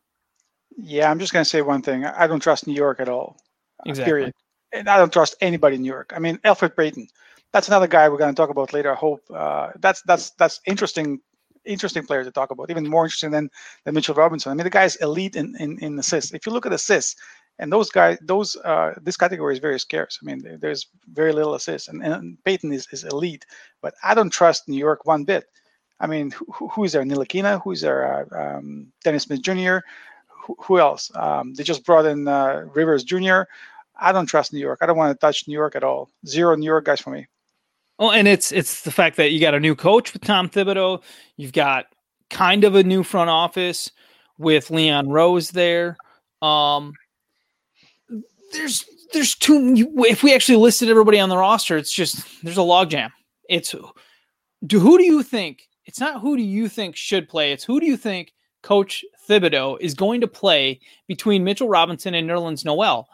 Yeah, I'm just going to say one thing. I don't trust New York at all. Uh, exactly. Period. And I don't trust anybody in New York. I mean, Elfrid Payton. That's another guy we're going to talk about later. I hope uh, that's that's that's interesting, interesting player to talk about. Even more interesting than than Mitchell Robinson. I mean, the guy's elite in in, in assists. If you look at assists, and those guys, those uh, this category is very scarce. I mean, there's very little assists, and, and Payton is, is elite. But I don't trust New York one bit. I mean, who, who is there? Ntilikina? Who is there? Uh, um, Dennis Smith Jr who else? Um, they just brought in uh, Rivers Jr. I don't trust New York. I don't want to touch New York at all. Zero New York guys for me. Well, and it's it's the fact that you got a new coach with Tom Thibodeau. You've got kind of a new front office with Leon Rose there. Um, there's there's two. If we actually listed everybody on the roster, it's just there's a logjam. It's do who do you think? It's not who do you think should play. It's who do you think Coach Thibodeau is going to play between Mitchell Robinson and Nerlens Noel.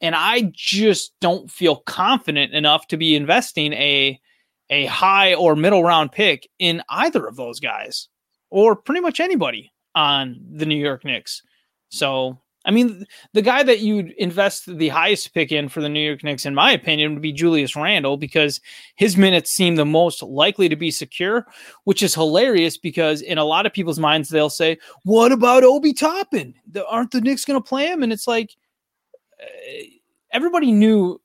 And I just don't feel confident enough to be investing a a high or middle round pick in either of those guys or pretty much anybody on the New York Knicks. So I mean, the guy that you'd invest the highest pick in for the New York Knicks, in my opinion, would be Julius Randle because his minutes seem the most likely to be secure, which is hilarious because in a lot of people's minds, they'll say, What about Obi Toppin? Aren't the Knicks going to play him? And it's like, uh, everybody knew,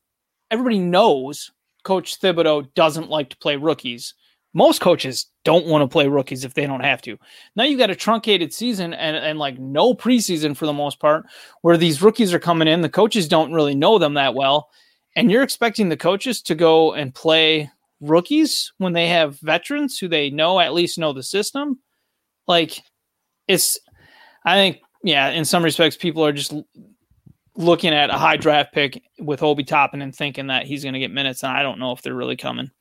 everybody knows Coach Thibodeau doesn't like to play rookies most coaches don't want to play rookies if they don't have to. Now you've got a truncated season and, and like no preseason for the most part, where these rookies are coming in. The coaches don't really know them that well. And you're expecting the coaches to go and play rookies when they have veterans who they know at least know the system. Like it's, I think, yeah, in some respects, people are just looking at a high draft pick with Obi Toppin and thinking that he's going to get minutes. And I don't know if they're really coming.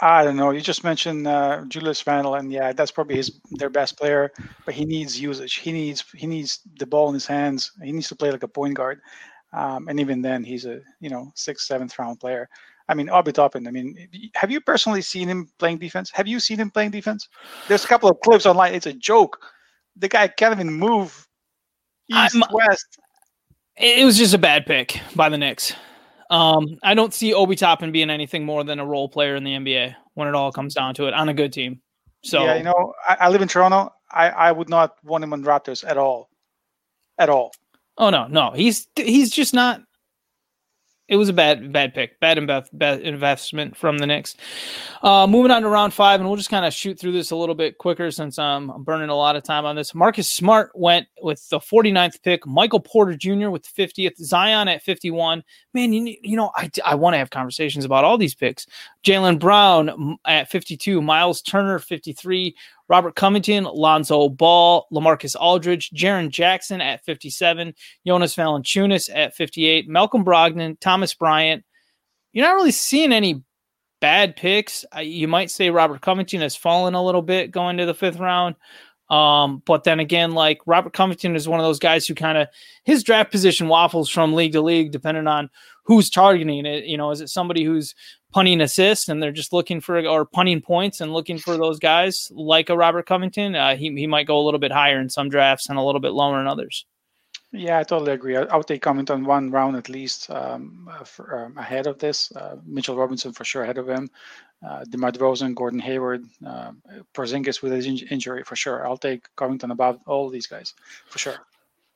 I don't know. You just mentioned uh, Julius Randle, and yeah, that's probably his their best player. But he needs usage. He needs he needs the ball in his hands. He needs to play like a point guard. Um, and even then, he's a you know sixth, seventh round player. I mean, Obi Toppin. I mean, have you personally seen him playing defense? Have you seen him playing defense? There's a couple of clips online. It's a joke. The guy can't even move east I'm, west. It was just a bad pick by the Knicks. Um, I don't see Obi Toppin being anything more than a role player in the NBA when it all comes down to it on a good team. So yeah, you know, I, I live in Toronto. I, I would not want him on Raptors at all, at all. Oh no, no, he's he's just not it was a bad bad pick, bad, bad investment from the Knicks. Uh, moving on to round five, and we'll just kind of shoot through this a little bit quicker since um, I'm burning a lot of time on this. Marcus Smart went with the 49th pick, Michael Porter Jr. with the 50th, Zion at 51. Man, you, you know, I, I want to have conversations about all these picks. Jaylen Brown at 52, Miles Turner 53, Robert Covington, Lonzo Ball, LaMarcus Aldridge, Jaren Jackson at 57, Jonas Valanciunas at 58, Malcolm Brogdon, Thomas Bryant. You're not really seeing any bad picks. You might say Robert Covington has fallen a little bit going to the fifth round. Um, but then again, like Robert Covington is one of those guys who kind of his draft position waffles from league to league, depending on who's targeting it. You know, is it somebody who's punting assist and they're just looking for or punting points and looking for those guys like a Robert Covington? Uh, he he might go a little bit higher in some drafts and a little bit lower in others. Yeah, I totally agree. I, I would take Covington one round at least um, uh, for, um, ahead of this. Uh, Mitchell Robinson for sure ahead of him. Uh, DeMar DeRozan, Gordon Hayward, uh, Porzingis with his in- injury for sure. I'll take Covington above all these guys for sure.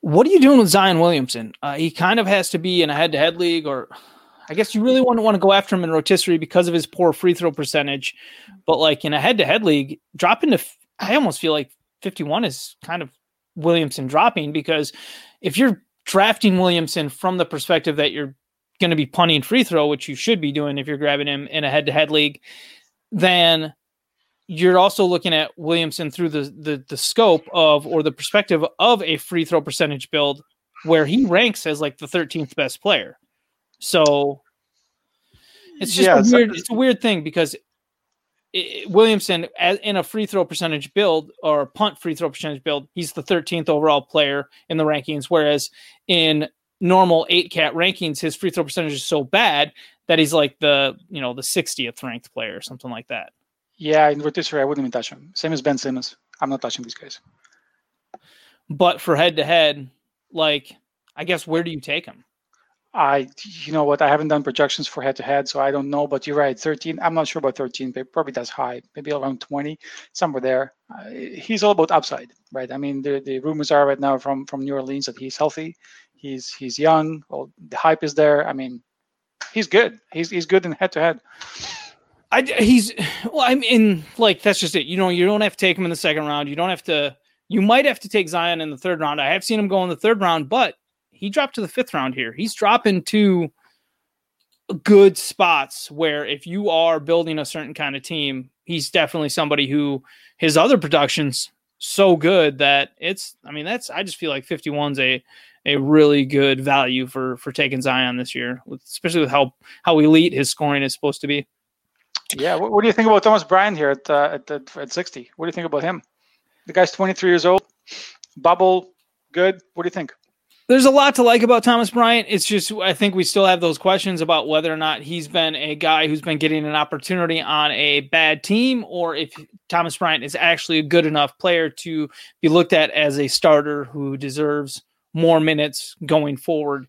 What are you doing with Zion Williamson? Uh, he kind of has to be in a head-to-head league, or I guess you really to want to go after him in rotisserie because of his poor free throw percentage. But like in a head-to-head league, dropping to I almost feel like 51 is kind of Williamson dropping because if you're drafting Williamson from the perspective that you're going to be punting free throw, which you should be doing if you're grabbing him in a head to head league, then you're also looking at Williamson through the, the the scope of or the perspective of a free throw percentage build where he ranks as like the 13th best player. So it's just yeah, a weird, it's a weird thing because it, Williamson as, in a free throw percentage build or punt free throw percentage build, he's the 13th overall player in the rankings. Whereas in normal eight cat rankings, his free throw percentage is so bad that he's like the you know the 60th ranked player or something like that. Yeah, in rotisserie, I wouldn't even touch him. Same as Ben Simmons. I'm not touching these guys. But for head to head, like I guess where do you take him? I, you know what, I haven't done projections for head to head, so I don't know. But you're right, 13. I'm not sure about 13, but probably that's high, maybe around 20, somewhere there. Uh, he's all about upside, right? I mean, the, the rumors are right now from from New Orleans that he's healthy, he's he's young. Well, the hype is there. I mean, he's good. He's he's good in head to head. I he's well. I mean, like that's just it. You know, you don't have to take him in the second round. You don't have to. You might have to take Zion in the third round. I have seen him go in the third round, but he dropped to the fifth round here. He's dropping to good spots where if you are building a certain kind of team, he's definitely somebody who his other production's so good that it's I mean that's I just feel like 51's a a really good value for for taking Zion this year, especially with how how elite his scoring is supposed to be. Yeah, what, what do you think about Thomas Bryant here at uh, at, at at 60? What do you think about him? The guy's 23 years old, bubble, good. What do you think? There's a lot to like about Thomas Bryant. It's just I think we still have those questions about whether or not he's been a guy who's been getting an opportunity on a bad team, or if Thomas Bryant is actually a good enough player to be looked at as a starter who deserves more minutes going forward.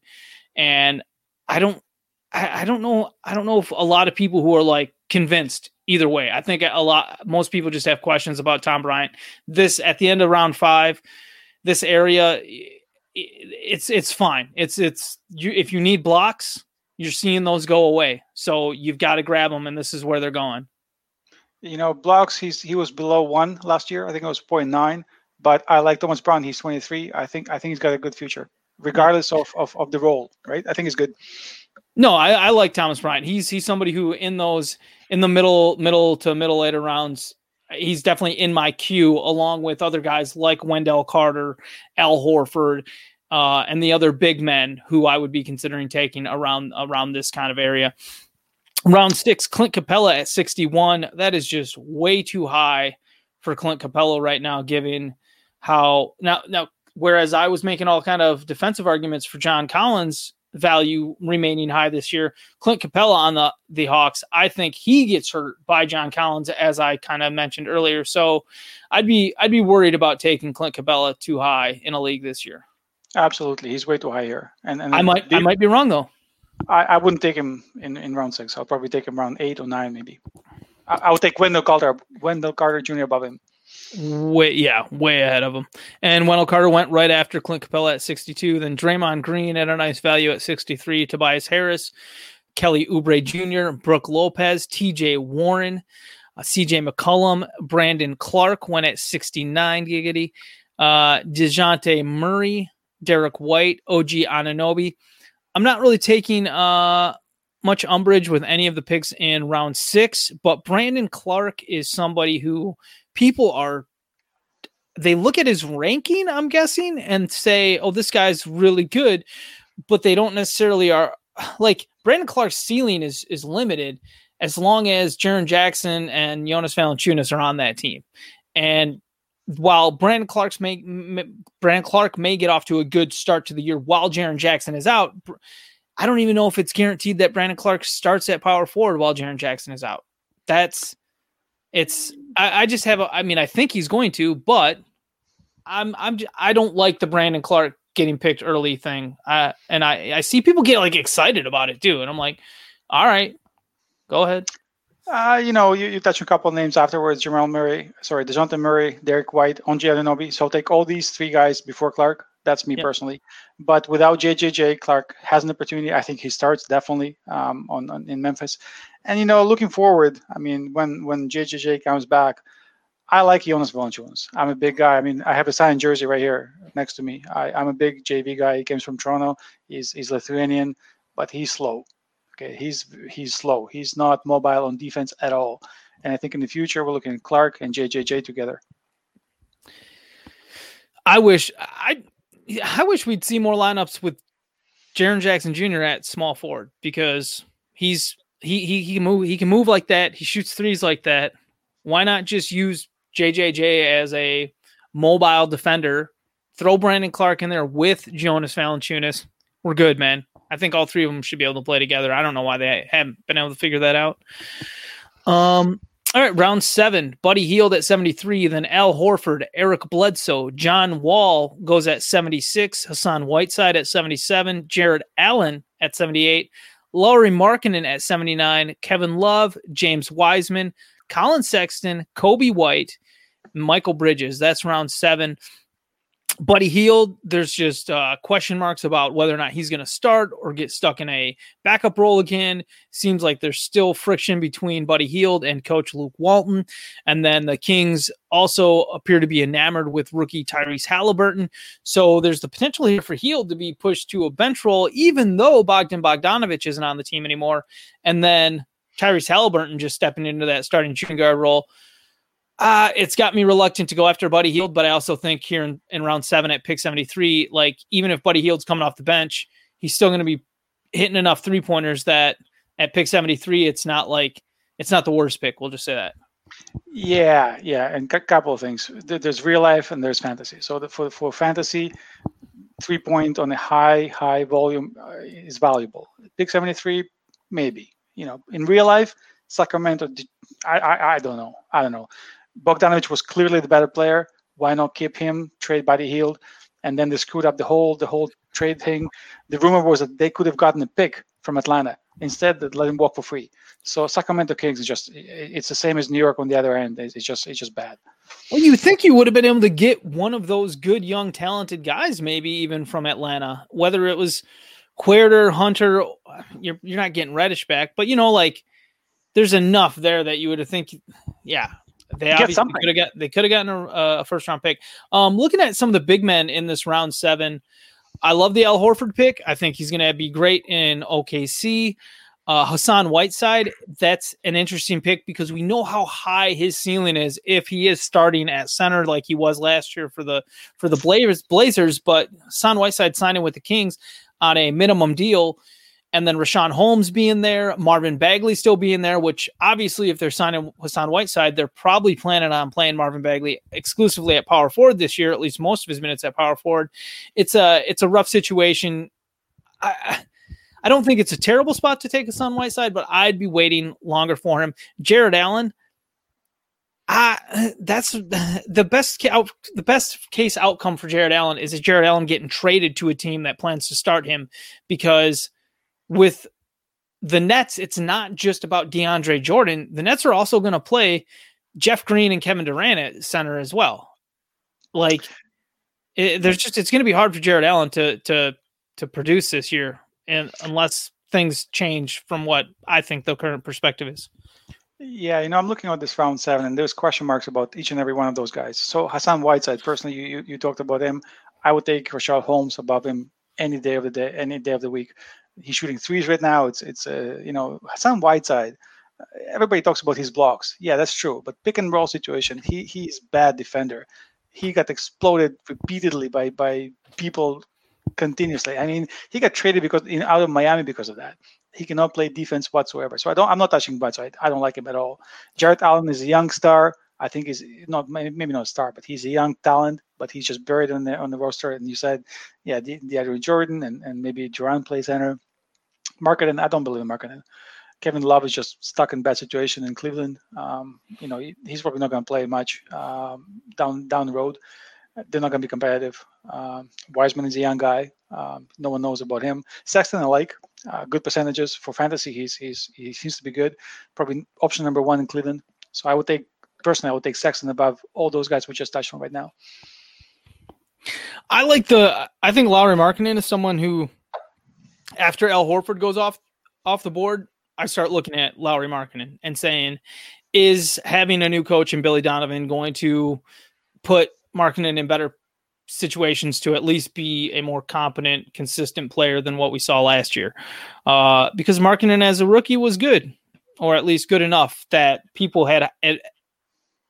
And I don't, I, don't know, I don't know if a lot of people who are like convinced either way. I think a lot, most people just have questions about Tom Bryant. This at the end of round five, this area it's it's fine. It's it's you if you need blocks, you're seeing those go away. So you've got to grab them, and this is where they're going. You know, blocks. He's he was below one last year. I think it was 0.9. But I like Thomas Brown. He's 23. I think I think he's got a good future, regardless of of, of the role. Right? I think he's good. No, I, I like Thomas Bryant. He's he's somebody who in those in the middle middle to middle later rounds he's definitely in my queue along with other guys like Wendell Carter, Al Horford, uh, and the other big men who I would be considering taking around around this kind of area. Round six, Clint Capela at 61. That is just way too high for Clint Capela right now, given how now now whereas I was making all kind of defensive arguments for John Collins value remaining high this year. Clint Capela on the the Hawks, I think he gets hurt by John Collins, as I kind of mentioned earlier. So I'd be I'd be worried about taking Clint Capela too high in a league this year. Absolutely, he's way too high here. And, and I might the, I might be wrong though. I, I wouldn't take him in, in round six. I'll probably take him round eight or nine, maybe. I, I would take Wendell Carter Wendell Carter Jr. above him. Way yeah, way ahead of him. And Wendell Carter went right after Clint Capela at 62. Then Draymond Green at a nice value at 63. Tobias Harris, Kelly Oubre Jr., Brook Lopez, T.J. Warren, uh, C.J. McCollum, Brandon Clarke went at 69 giggity. Uh, Dejounte Murray, Derrick White, OG Anunoby. I'm not really taking uh, much umbrage with any of the picks in round six, but Brandon Clarke is somebody who people are they look at his ranking, I'm guessing, and say, "Oh, this guy's really good," but they don't necessarily are like Brandon Clarke's ceiling is is limited as long as Jaren Jackson and Jonas Valanciunas are on that team. And while Brandon Clarke's may Brandon Clarke may get off to a good start to the year while Jaren Jackson is out, I don't even know if it's guaranteed that Brandon Clarke starts at power forward while Jaren Jackson is out. That's it's I, I just have a, I mean I think he's going to, but I'm I'm I don't like the Brandon Clarke getting picked early thing. Uh, and I I see people get like excited about it too, and I'm like, all right, go ahead. Uh, you know, you, you touched a couple names afterwards: Jamal Murray, sorry, Dejounte Murray, Derrick White, OG Anunoby. So take all these three guys before Clarke. That's me yep. personally. But without JJJ, Clarke has an opportunity. I think he starts definitely um, on, on, in Memphis. And you know, looking forward, I mean, when when JJJ comes back, I like Jonas Valanciunas. I'm a big guy. I mean, I have a signed jersey right here next to me. I, I, am a big JV guy. He comes from Toronto. He's he's Lithuanian, but he's slow. Okay, he's he's slow. He's not mobile on defense at all. And I think in the future we're looking at Clarke and JJJ together. I wish I I wish we'd see more lineups with Jaren Jackson Jr. at small forward because he's he he he can move he can move like that. He shoots threes like that. Why not just use JJJ as a mobile defender? Throw Brandon Clarke in there with Jonas Valanciunas. We're good, man. I think all three of them should be able to play together. I don't know why they haven't been able to figure that out. Um, all right, round seven. Buddy Hield at 73, then Al Horford, Eric Bledsoe, John Wall goes at 76, Hassan Whiteside at 77, Jarrett Allen at 78, Lauri Markkanen at 79, Kevin Love, James Wiseman, Collin Sexton, Coby White, Mikal Bridges. That's round seven. Buddy Hield, there's just uh, question marks about whether or not he's going to start or get stuck in a backup role again. Seems like there's still friction between Buddy Hield and Coach Luke Walton. And then the Kings also appear to be enamored with rookie Tyrese Haliburton. So there's the potential here for Hield to be pushed to a bench role, even though Bogdan Bogdanovich isn't on the team anymore. And then Tyrese Haliburton just stepping into that starting shooting guard role. Uh, it's got me reluctant to go after Buddy Hield, but I also think here in, in round seven at pick 73, like even if Buddy Hield's coming off the bench, he's still going to be hitting enough three pointers that at pick 73, it's not like it's not the worst pick. We'll just say that. Yeah, yeah, and a couple of things. There's real life and there's fantasy. So the, for for fantasy, three point on a high high volume uh, is valuable. Pick 73, maybe. You know, in real life, Sacramento, I, I I don't know. I don't know. Bogdanovich was clearly the better player. Why not keep him? Trade Buddy Hield, and then they screwed up the whole the whole trade thing. The rumor was that they could have gotten a pick from Atlanta instead. That let him walk for free. So Sacramento Kings is just it's the same as New York on the other end. It's just it's just bad. Well, you think you would have been able to get one of those good young talented guys, maybe even from Atlanta, whether it was Huerter, Hunter. You're you're not getting Reddish back, but you know like there's enough there that you would have think, yeah, they obviously could have got they could have gotten a, a, first round pick. Um, looking at some of the big men in this round seven, I love the Al Horford pick. I think he's going to be great in OKC. Uh, Hassan Whiteside, that's an interesting pick because we know how high his ceiling is if he is starting at center like he was last year for the for the Blazers. Blazers, but Hassan Whiteside signing with the Kings on a minimum deal and then Richaun Holmes being there, Marvin Bagley still being there, which obviously, if they're signing Hassan Whiteside, they're probably planning on playing Marvin Bagley exclusively at power forward this year, at least most of his minutes at power forward. It's a it's a rough situation. I I don't think it's a terrible spot to take Hassan Whiteside, but I'd be waiting longer for him. Jarrett Allen, uh, that's the best out, the best case outcome for Jarrett Allen is Jarrett Allen getting traded to a team that plans to start him because with the Nets, it's not just about DeAndre Jordan. The Nets are also going to play Jeff Green and Kevin Durant at center as well. Like, it, there's just it's going to be hard for Jarrett Allen to to to produce this year, and unless things change from what I think the current perspective is. Yeah, you know, I'm looking at this round seven, and there's question marks about each and every one of those guys. So Hassan Whiteside, personally, you you, you talked about him. I would take Richaun Holmes above him any day of the day, any day of the week he's shooting threes right now. It's it's uh, you know Hassan Whiteside. Everybody talks about his blocks. Yeah, that's true. But pick and roll situation, he he's bad defender. He got exploded repeatedly by by people continuously. I mean, he got traded because in, out of Miami because of that. He cannot play defense whatsoever. So I don't. I'm not touching Whiteside. I don't like him at all. Jarrett Allen is a young star. I think he's not maybe not a star, but he's a young talent. But he's just buried on the on the roster. And you said, yeah, the, DeAndre Jordan and, and maybe Durant plays center. Markkanen, I don't believe in Markkanen. Kevin Love is just stuck in bad situation in Cleveland. Um, you know, he, he's probably not going to play much um, down down the road. They're not going to be competitive. Um, Wiseman is a young guy. Um, no one knows about him. Sexton, I like. Uh, good percentages for fantasy. He's he's he seems to be good. Probably option number one in Cleveland. So I would take personally, I would take Sexton above all those guys we just touched on right now. I like the. I think Lauri Markkanen is someone who, after Al Horford goes off off the board, I start looking at Lauri Markkanen and saying, is having a new coach and Billy Donovan going to put Markkanen in better situations to at least be a more competent, consistent player than what we saw last year? Uh, because Markkanen as a rookie was good, or at least good enough that people had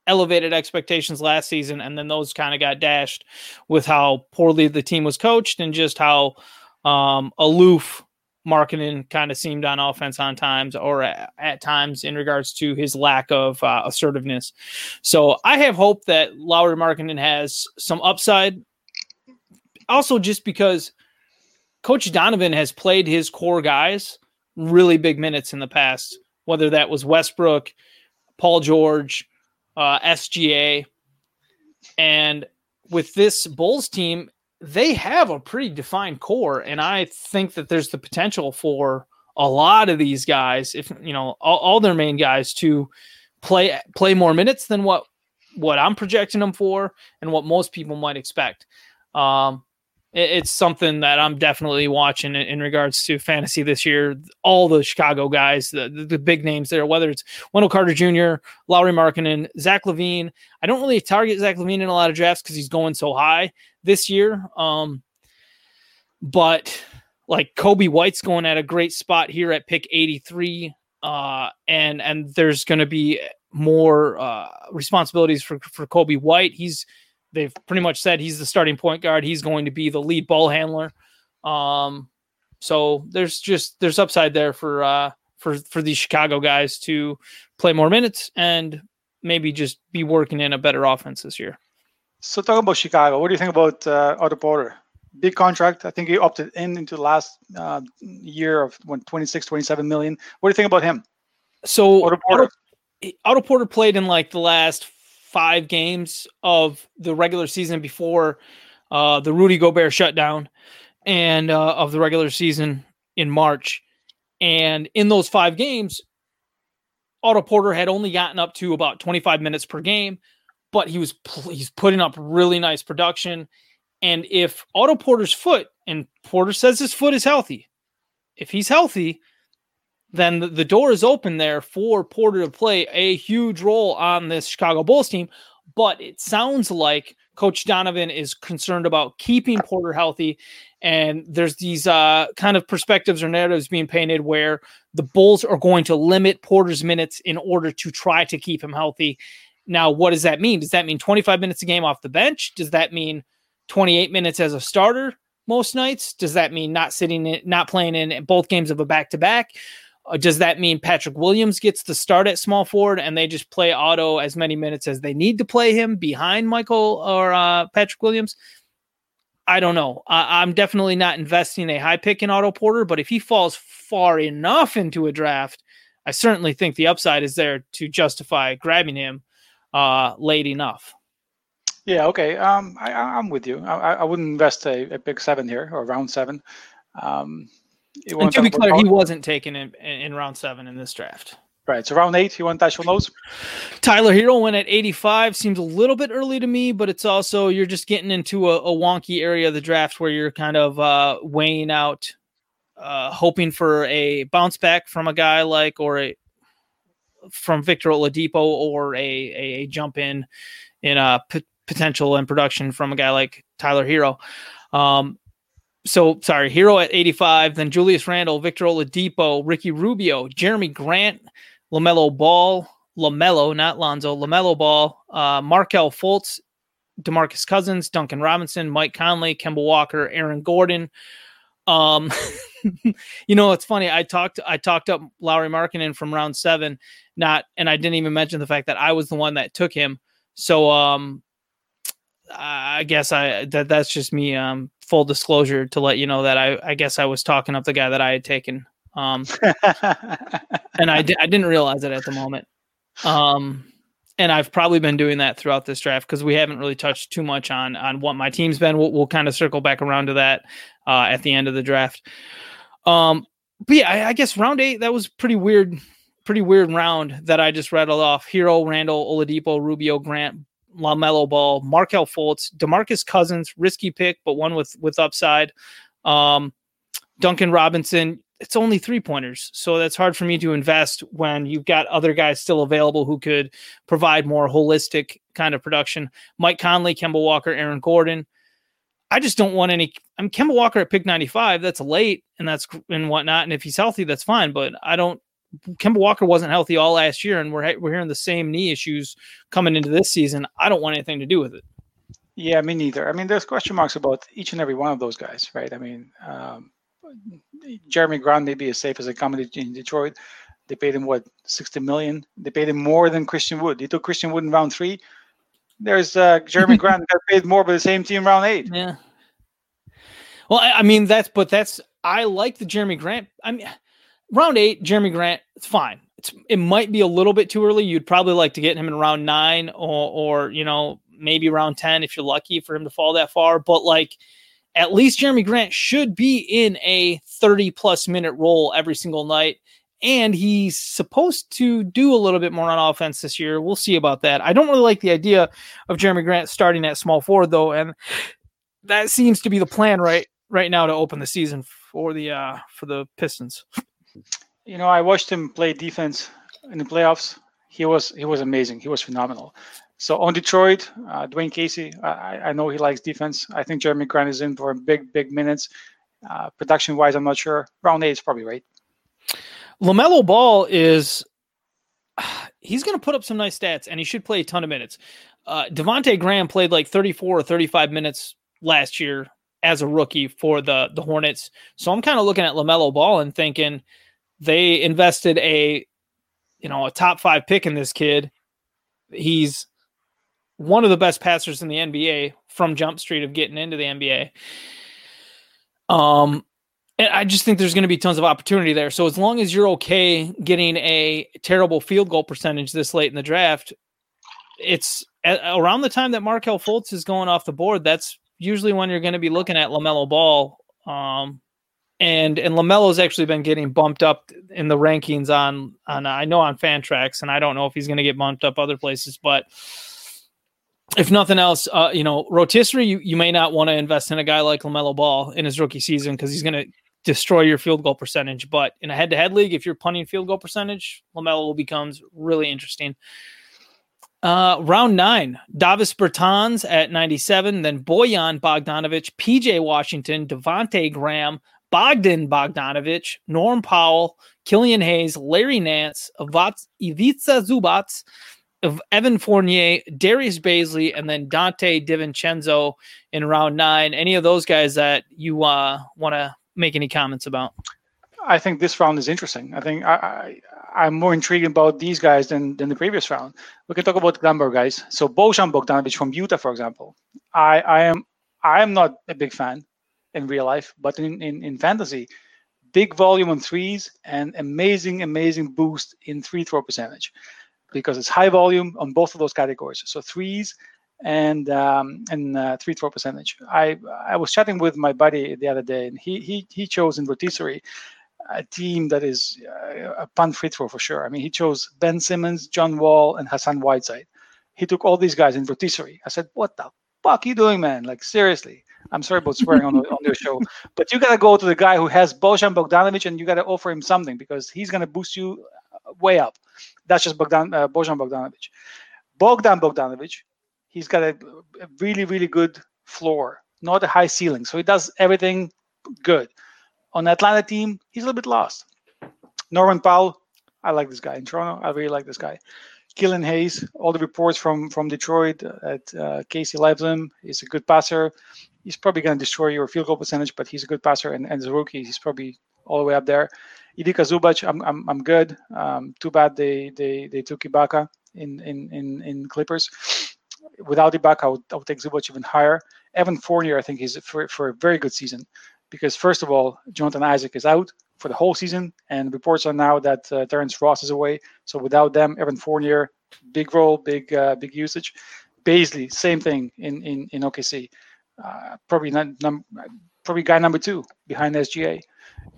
elevated expectations last season, and then those kind of got dashed with how poorly the team was coached and just how um, aloof Markkanen kind of seemed on offense on times or at, at times in regards to his lack of uh, assertiveness. So I have hope that Lauri Markkanen has some upside. Also, just because Coach Donovan has played his core guys really big minutes in the past, whether that was Westbrook, Paul George, uh, SGA. And with this Bulls team, they have a pretty defined core. And I think that there's the potential for a lot of these guys, if you know, all, all their main guys to play play more minutes than what what I'm projecting them for and what most people might expect. Um, it's something that I'm definitely watching in, regards to fantasy this year. All the Chicago guys, the, the, the, big names there, whether it's Wendell Carter Jr., Lauri Markkanen, Zach LaVine. I don't really target Zach LaVine in a lot of drafts because he's going so high this year. Um, but like Coby White's going at a great spot here at pick 83. Uh, and and there's going to be more uh, responsibilities for for Coby White. He's they've pretty much said he's the starting point guard. He's going to be the lead ball handler. Um, so there's just there's upside there for uh, for for these Chicago guys to play more minutes and maybe just be working in a better offense this year. So talking about Chicago, what do you think about uh, Otto Porter? Big contract. I think he opted in into the last uh, year of when 26, 27 million. What do you think about him? So Otto Porter. Otto, Otto Porter played in like the last five games of the regular season before uh, the Rudy Gobert shutdown and uh, of the regular season in March. And in those five games, Otto Porter had only gotten up to about 25 minutes per game, but he was he's putting up really nice production. And if Otto Porter's foot, and Porter says his foot is healthy, if he's healthy, then the, door is open there for Porter to play a huge role on this Chicago Bulls team. But it sounds like Coach Donovan is concerned about keeping Porter healthy. And there's these uh, kind of perspectives or narratives being painted where the Bulls are going to limit Porter's minutes in order to try to keep him healthy. Now, what does that mean? Does that mean 25 minutes a game off the bench? Does that mean 28 minutes as a starter most nights? Does that mean not sitting in, not playing in both games of a back to back? Uh, does that mean Patrick Williams gets to start at small forward and they just play Otto as many minutes as they need to play him behind Michael or uh, Patrick Williams? I don't know. I, I'm definitely not investing a high pick in Otto Porter, but if he falls far enough into a draft, I certainly think the upside is there to justify grabbing him uh, late enough. Yeah, okay. Um, I, am with you. I, I wouldn't invest a, a pick seven here or round seven. Um, and to be clear, he wasn't taken in, in round seven in this draft. Right. So round eight, you want touch on those? Tyler Herro went at 85. Seems a little bit early to me, but it's also you're just getting into a, a wonky area of the draft where you're kind of uh, weighing out, uh, hoping for a bounce back from a guy like or a from Victor Oladipo or a, a, a jump in in uh, p- potential and production from a guy like Tyler Herro. Um, so sorry, Herro at 85, then Julius Randle, Victor Oladipo, Ricky Rubio, Jerami Grant, LaMelo Ball, LaMelo, not Lonzo, LaMelo Ball, uh, Markelle Fultz, DeMarcus Cousins, Duncan Robinson, Mike Conley, Kemba Walker, Aaron Gordon. Um, you know, it's funny. I talked, I talked up Lauri Markkanen from round seven, not, and I didn't even mention the fact that I was the one that took him. So, um, I guess I that that's just me. Um, full disclosure to let you know that I I guess I was talking up the guy that I had taken Um, and I, di- I didn't realize it at the moment. Um, and I've probably been doing that throughout this draft because we haven't really touched too much on on what my team's been. We'll, we'll kind of circle back around to that uh, at the end of the draft. Um, but yeah, I, I, guess round eight that was pretty weird, pretty weird round that I just rattled off. Herro, Randle, Oladipo, Rubio, Grant, LaMelo Ball, Markelle Fultz, DeMarcus Cousins, risky pick, but one with with upside. Um, Duncan Robinson, it's only three pointers. So that's hard for me to invest when you've got other guys still available who could provide more holistic kind of production. Mike Conley, Kemba Walker, Aaron Gordon. I just don't want any. I'm Kemba Walker at pick 95. That's late and that's and whatnot. And if he's healthy, that's fine. But I don't. Kemba Walker wasn't healthy all last year, and we're we're hearing the same knee issues coming into this season. I don't want anything to do with it. Yeah, me neither. I mean, there's question marks about each and every one of those guys, right? I mean, um, Jerami Grant may be as safe as a comedy in Detroit. They paid him what sixty million. They paid him more than Christian Wood. They took Christian Wood in round three. There's uh, Jerami Grant got paid more by the same team round eight. Yeah. Well, I, I mean that's but that's I like the Jerami Grant. I mean, round eight, Jerami Grant, it's fine. It's it might be a little bit too early. You'd probably like to get him in round nine or or you know maybe round ten if you're lucky for him to fall that far. But like at least Jerami Grant should be in a 30 plus minute role every single night. And he's supposed to do a little bit more on offense this year. We'll see about that. I don't really like the idea of Jerami Grant starting at small forward though, and that seems to be the plan right right now to open the season for the uh for the Pistons. You know, I watched him play defense in the playoffs. He was he was amazing. He was phenomenal. So on Detroit, uh, Dwane Casey, I, I, know he likes defense. I think Jerami Grant is in for big, big minutes. Uh, production wise, I'm not sure. Round eight is probably right. LaMelo Ball is, he's going to put up some nice stats and he should play a ton of minutes. Uh, Devonte Graham played like 34 or 35 minutes last year as a rookie for the, the Hornets. So I'm kind of looking at LaMelo Ball and thinking they invested a, you know, a top five pick in this kid. He's one of the best passers in the NBA from Jump Street of getting into the NBA. Um, and I just think there's going to be tons of opportunity there. So as long as you're okay getting a terrible field goal percentage this late in the draft, it's at, around the time that Markelle Fultz is going off the board. That's usually when you're going to be looking at LaMelo Ball. Um, and and Lamelo's actually been getting bumped up in the rankings on on I know on Fantrax, and I don't know if he's going to get bumped up other places, but if nothing else, uh, you know, rotisserie, you, you may not want to invest in a guy like LaMelo Ball in his rookie season because he's going to destroy your field goal percentage. But in a head to head league, if you're punting field goal percentage, LaMelo becomes really interesting. Uh, round nine, Davis Bertans at 97, then Bojan Bogdanovic, PJ Washington, Devonte Graham, Bogdan Bogdanovic, Norm Powell, Killian Hayes, Larry Nance, Ivica Zubac, of Evan Fournier, Darius Bazley, and then Donte DiVincenzo in round nine. Any of those guys that you uh, want to make any comments about? I think this round is interesting. I think I, I, am more intrigued about these guys than, than the previous round. We can talk about the number guys. So Bojan Bogdanovic from Utah, for example. I, I am I am not a big fan in real life, but in, in, in fantasy, big volume on threes and amazing, amazing boost in three throw percentage because it's high volume on both of those categories. So threes and um, and uh, three throw percentage. I I was chatting with my buddy the other day, and he he he chose in rotisserie a team that is uh, a punt free throw for sure. I mean, he chose Ben Simmons, John Wall, and Hassan Whiteside. He took all these guys in rotisserie. I said, "What the fuck are you doing, man? Like seriously." I'm sorry about swearing on the on the show, but you gotta go to the guy who has Bojan Bogdanovic, and you gotta offer him something because he's gonna boost you way up. That's just Bogdan, uh, Bojan Bogdanovic. Bogdan Bogdanovic, he's got a, a really, really good floor, not a high ceiling. So he does everything good. On the Atlanta team, he's a little bit lost. Norman Powell, I like this guy. In Toronto, I really like this guy. Killian Hayes, all the reports from from Detroit at uh, Casey him. He's a good passer. He's probably going to destroy your field goal percentage, but he's a good passer. And, and as a rookie, he's probably all the way up there. Ivica Zubac, I'm I'm, I'm good. Um, too bad they they they took Ibaka in in in, in Clippers. Without Ibaka, I would, I would take Zubac even higher. Evan Fournier, I think he's for for a very good season because first of all, Jonathan Isaac is out for the whole season. And reports are now that uh, Terrence Ross is away. So without them, Evan Fournier, big role, big uh, big usage. Bazley, same thing in in in OKC. Uh, probably not num- probably guy number two behind SGA.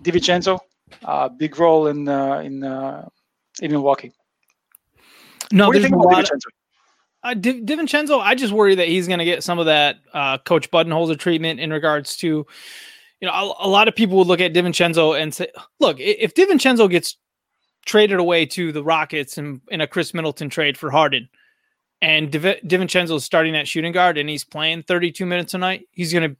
DiVincenzo, uh, big role in uh, in uh, in Milwaukee. No, what do you think about. DiVincenzo? Uh, Di- DiVincenzo, I just worry that he's going to get some of that uh, Coach Budenholzer treatment in regards to, you know, a, a lot of people would look at DiVincenzo and say, look, if DiVincenzo gets traded away to the Rockets in, in a Khris Middleton trade for Harden, and Div- DiVincenzo is starting at shooting guard and he's playing 32 minutes a night, he's going to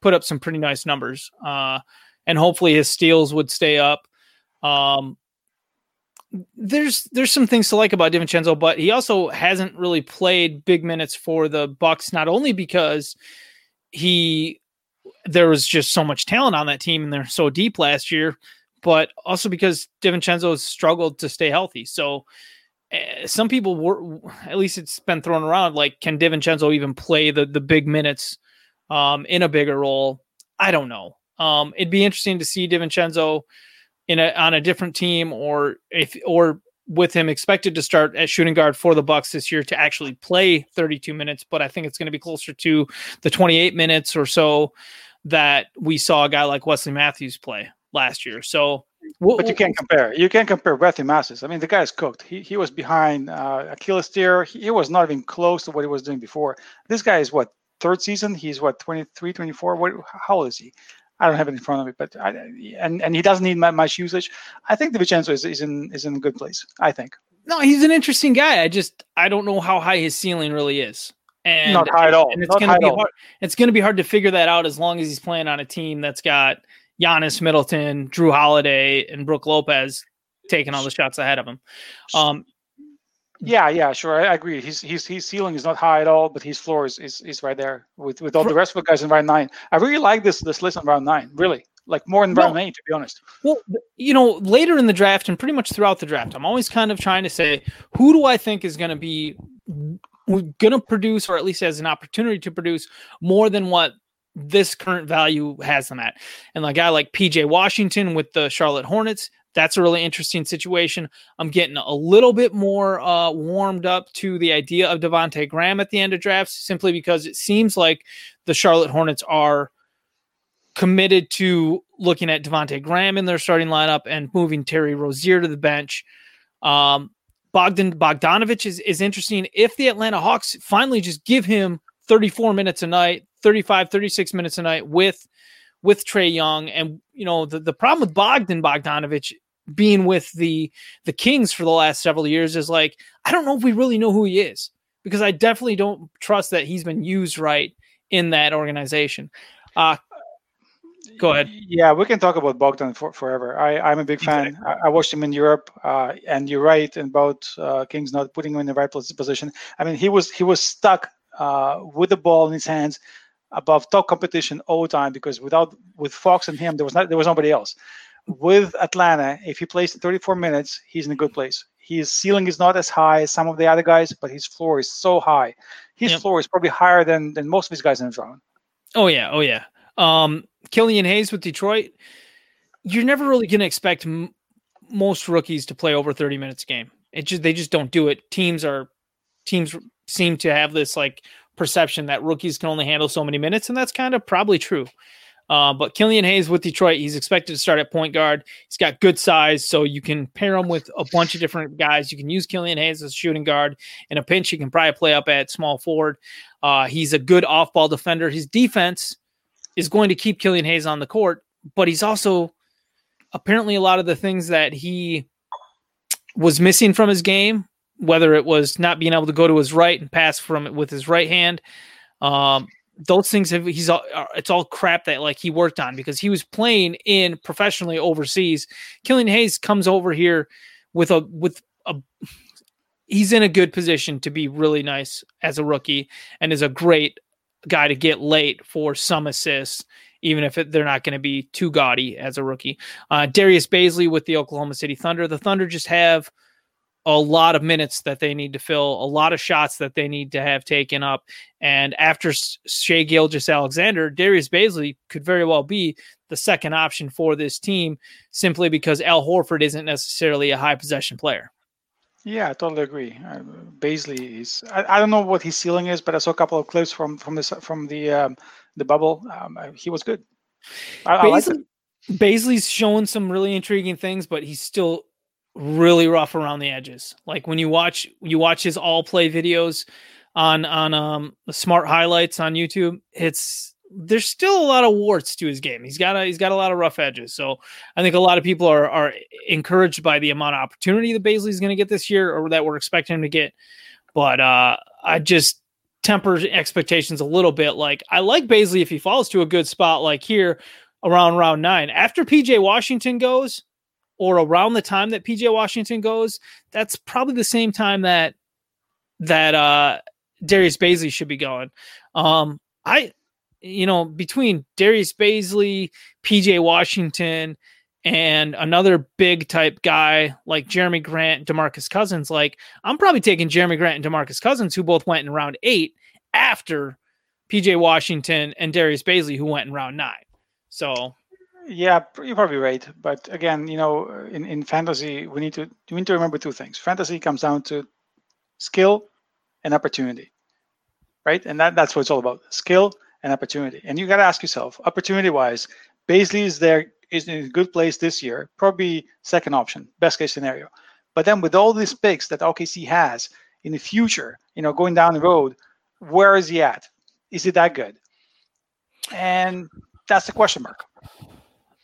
put up some pretty nice numbers. Uh, and hopefully his steals would stay up. Um, there's there's some things to like about DiVincenzo, but he also hasn't really played big minutes for the Bucks. Not only because he there was just so much talent on that team and they're so deep last year, but also because DiVincenzo has struggled to stay healthy. So some people were at least it's been thrown around like can DiVincenzo even play the the big minutes um, in a bigger role? I don't know. Um, it'd be interesting to see DiVincenzo in a on a different team or if or with him expected to start at shooting guard for the Bucks this year to actually play 32 minutes, but I think it's going to be closer to the 28 minutes or so that we saw a guy like Wesley Matthews play last year. So, we'll- But you can't compare. You can't compare Wesley Matthews. I mean, the guy is cooked. He he was behind uh, Achilles tear. He, he was not even close to what he was doing before. This guy is what third season. He's what 23, 24. What? How old is he? I don't have it in front of me, but I, and and he doesn't need much usage. I think DiVincenzo is, is in is in a good place. I think no, he's an interesting guy. I just I don't know how high his ceiling really is. And, Not high at all. And it's Not going high to be at all. hard. It's going to be hard to figure that out as long as he's playing on a team that's got Giannis Middleton, Jrue Holiday, and Brook Lopez taking all the shots ahead of him. Um, yeah, yeah, sure. I, I agree. His his his ceiling is not high at all, but his floor is is, is right there with with all the rest of the guys in round nine. I really like this this list in round nine. Really, like more in round No. eight, to be honest. Well, you know, later in the draft and pretty much throughout the draft, I'm always kind of trying to say who do I think is going to be going to produce, or at least has an opportunity to produce more than what this current value has them at. And a guy like PJ Washington with the Charlotte Hornets, that's a really interesting situation. I'm getting a little bit more uh, warmed up to the idea of Devonte Graham at the end of drafts, simply because it seems like the Charlotte Hornets are committed to looking at Devonte Graham in their starting lineup and moving Terry Rozier to the bench. Um, Bogdan Bogdanovic is, is interesting. If the Atlanta Hawks finally just give him 34 minutes a night, 35, 36 minutes a night with with Trae Young, and you know the, the problem with Bogdan Bogdanovic being with the the Kings for the last several years is like I don't know if we really know who he is because I definitely don't trust that he's been used right in that organization. Uh, Go ahead. Yeah, we can talk about Bogdan for, forever. I, I'm a big fan. I, I watched him in Europe, uh, and you're right about uh, Kings not putting him in the right position. I mean, he was he was stuck uh, with the ball in his hands above top competition all the time because without with Fox and him, there was not there was nobody else. With Atlanta, if he plays 34 minutes, he's in a good place. His ceiling is not as high as some of the other guys, but his floor is so high. His Yep. floor is probably higher than than most of these guys in the round. Oh yeah, oh yeah. Um, Killian Hayes with Detroit. You're never really going to expect m- most rookies to play over 30 minutes a game. It just they just don't do it. Teams are teams seem to have this like perception that rookies can only handle so many minutes, and that's kind of probably true. Uh, but Killian Hayes with Detroit, he's expected to start at point guard. He's got good size, so you can pair him with a bunch of different guys. You can use Killian Hayes as a shooting guard. In a pinch, he can probably play up at small forward. Uh, he's a good off ball defender. His defense is going to keep Killian Hayes on the court, but he's also apparently a lot of the things that he was missing from his game, whether it was not being able to go to his right and pass from it with his right hand. Um, those things have he's all it's all crap that like he worked on because he was playing in professionally overseas. Killian Hayes comes over here with a with a he's in a good position to be really nice as a rookie and is a great guy to get late for some assists, even if it, they're not going to be too gaudy as a rookie. Uh, Darius Bazley with the Oklahoma City Thunder. The Thunder just have a lot of minutes that they need to fill, a lot of shots that they need to have taken up. And after Shai Gilgeous-Alexander, Darius Bazley could very well be the second option for this team simply because Al Horford isn't necessarily a high possession player. Yeah, I totally agree. Uh, Bazley is. I, I, don't know what his ceiling is, but I saw a couple of clips from from this from the um, the bubble. Um, uh, he was good. I, Bazley, I Bazley's showing some really intriguing things, but he's still really rough around the edges. Like when you watch you watch his all play videos on on um smart highlights on YouTube, it's there's still a lot of warts to his game. He's got a he's got a lot of rough edges. So I think a lot of people are are encouraged by the amount of opportunity that Bazley's going to get this year, or that we're expecting him to get. But uh, I just temper expectations a little bit. Like I like Bazley if he falls to a good spot, like here around round nine. After PJ Washington goes, or around the time that PJ Washington goes, that's probably the same time that that uh Darius Bazley should be going. Um, I you know, between Darius Bazley, PJ Washington, and another big type guy like Jerami Grant, Demarcus Cousins, like I'm probably taking Jerami Grant and Demarcus Cousins, who both went in round eight after PJ Washington and Darius Bazley, who went in round nine. So yeah, you're probably right. But again, you know, in, in fantasy, we need to we need to remember two things. Fantasy comes down to skill and opportunity. Right? And that, that's what it's all about. Skill and opportunity. And you got to ask yourself, opportunity wise, Bazley is there is in a good place this year, probably second option, best case scenario. But then with all these picks that OKC has in the future, you know, going down the road, where is he at? Is it that good? And that's the question mark.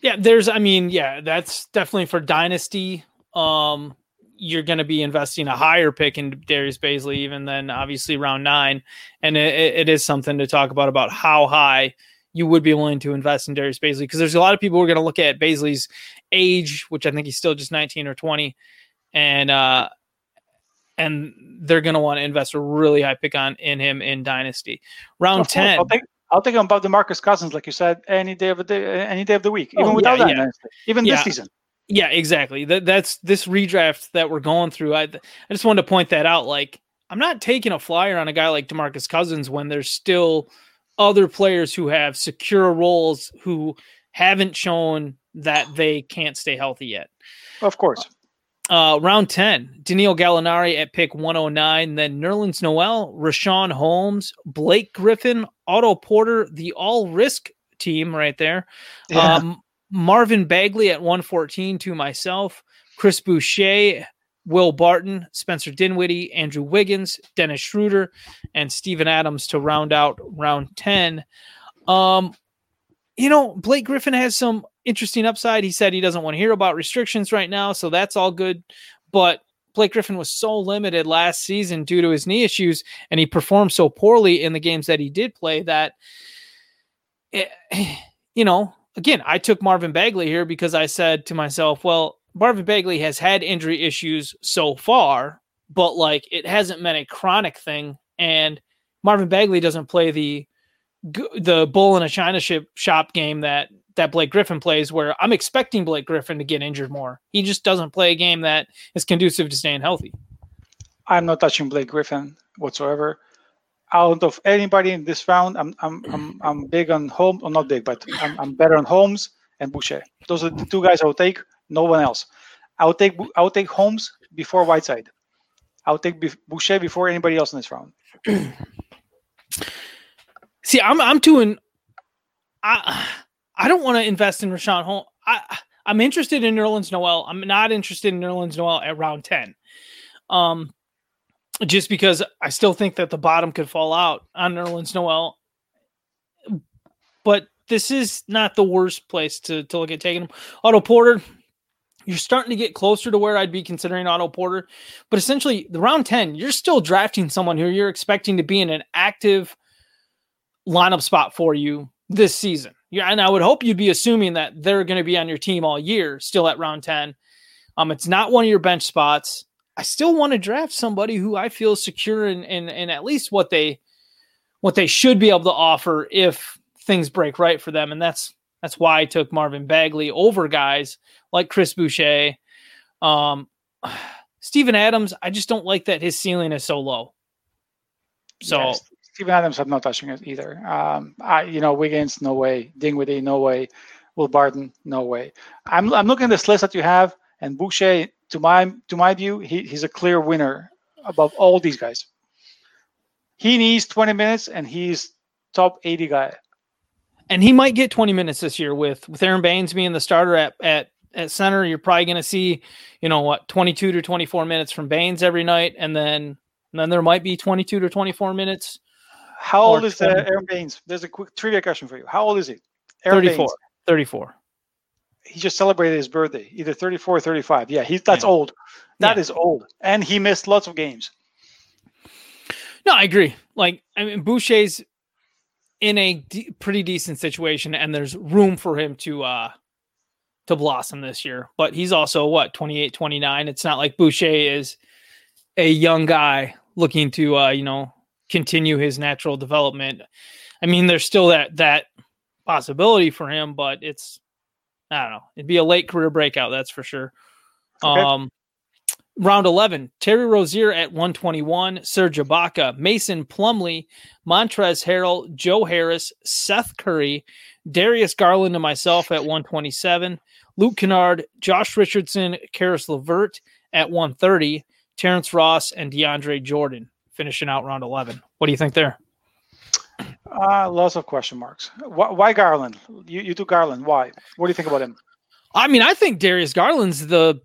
Yeah, there's I mean, yeah, that's definitely for dynasty. Um you're going to be investing a higher pick in Darius Bazley, even than obviously round nine. And it, it is something to talk about about how high you would be willing to invest in Darius Bazley because there's a lot of people who are going to look at Bazley's age, which I think he's still just 19 or 20, and uh, and they're going to want to invest a really high pick on in him in dynasty. Round 10. I'll take, I'll take him above Demarcus Cousins, like you said, any day of the day, any day of the week, oh, even oh, without yeah, that, yeah. even yeah. this season. Yeah, exactly. That that's this redraft that we're going through. I I just wanted to point that out. Like, I'm not taking a flyer on a guy like Demarcus Cousins when there's still other players who have secure roles who haven't shown that they can't stay healthy yet. Of course. Uh, round 10, Danilo Gallinari at pick 109, then Nerlens Noel, Richaun Holmes, Blake Griffin, Otto Porter, the all risk team right there. Yeah. Um, Marvin Bagley at 114 to myself, Chris Boucher, Will Barton, Spencer Dinwiddie, Andrew Wiggins, Dennis Schroeder, and Steven Adams to round out round 10. Um, you know, Blake Griffin has some interesting upside. He said he doesn't want to hear about restrictions right now, so that's all good. But Blake Griffin was so limited last season due to his knee issues, and he performed so poorly in the games that he did play that, eh, it, you know, again, I took Marvin Bagley here because I said to myself, well, Marvin Bagley has had injury issues so far, but like it hasn't been a chronic thing. And Marvin Bagley doesn't play the the bull in a china ship shop game that that Blake Griffin plays, where I'm expecting Blake Griffin to get injured more. He just doesn't play a game that is conducive to staying healthy. I'm not touching Blake Griffin whatsoever out of anybody in this round, I'm I'm I'm, I'm big on Holmes, or not big, but I'm, I'm better on Holmes and Boucher. Those are the two guys I will take. No one else. I'll take I'll take Holmes before Whiteside. I'll take Boucher before anybody else in this round. See, I'm I'm doing. I I don't want to invest in Richaun Holmes. I I'm interested in Nerlens Noel. I'm not interested in Nerlens Noel at round ten. Um, just because I still think that the bottom could fall out on Nerlens Noel. But this is not the worst place to, to look at taking him. Otto Porter, you're starting to get closer to where I'd be considering Otto Porter. But essentially, the round 10, you're still drafting someone who you're expecting to be in an active lineup spot for you this season. Yeah, and I would hope you'd be assuming that they're going to be on your team all year, still at round 10. Um, it's not one of your bench spots. I still want to draft somebody who I feel secure in, in, in at least what they what they should be able to offer if things break right for them. And that's that's why I took Marvin Bagley over guys like Chris Boucher. Um, Steven Adams, I just don't like that his ceiling is so low. So Steven Adams, I'm not touching it either. Um, I, you know, Wiggins, no way. Dinwiddie, no way. Will Barton, no way. I'm I'm looking at this list that you have, and Boucher, to my to my view, he, he's a clear winner above all these guys. He needs 20 minutes, and he's top 80 guy. And he might get 20 minutes this year with with Aron Baynes being the starter at at at center. You're probably going to see, you know, what 22 to 24 minutes from Baines every night, and then and then there might be 22 to 24 minutes. How old is uh, Aron Baynes? There's a quick trivia question for you. How old is he? Aron 34. Baynes. 34. He just celebrated his birthday, either 34 or 35. Yeah, he's that's yeah. old. That yeah. is old. And he missed lots of games. No, I agree. Like, I mean, Boucher's in a d- pretty decent situation, and there's room for him to uh to blossom this year. But he's also what 28, 29. It's not like Boucher is a young guy looking to uh, you know, continue his natural development. I mean, there's still that that possibility for him, but it's I don't know. It'd be a late career breakout, that's for sure. Okay. Um, round 11, Terry Rozier at 121, Serge Ibaka, Mason Plumlee, Montrezl Harrell, Joe Harris, Seth Curry, Darius Garland, and myself at 127, Luke Kennard, Josh Richardson, Caris LeVert at 130, Terrence Ross, and DeAndre Jordan finishing out round 11. What do you think there? Uh, lots of question marks. Why, why Garland? You, you do Garland. Why? What do you think about him? I mean, I think Darius Garland's the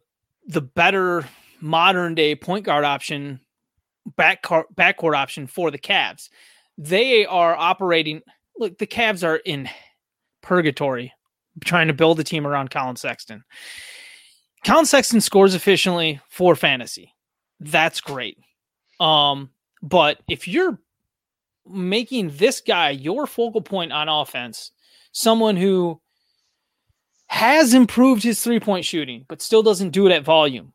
the better modern day point guard option, back backcourt option for the Cavs. They are operating. Look, the Cavs are in purgatory, trying to build a team around Collin Sexton. Collin Sexton scores efficiently for fantasy. That's great. Um, but if you're making this guy your focal point on offense, someone who has improved his three point shooting, but still doesn't do it at volume.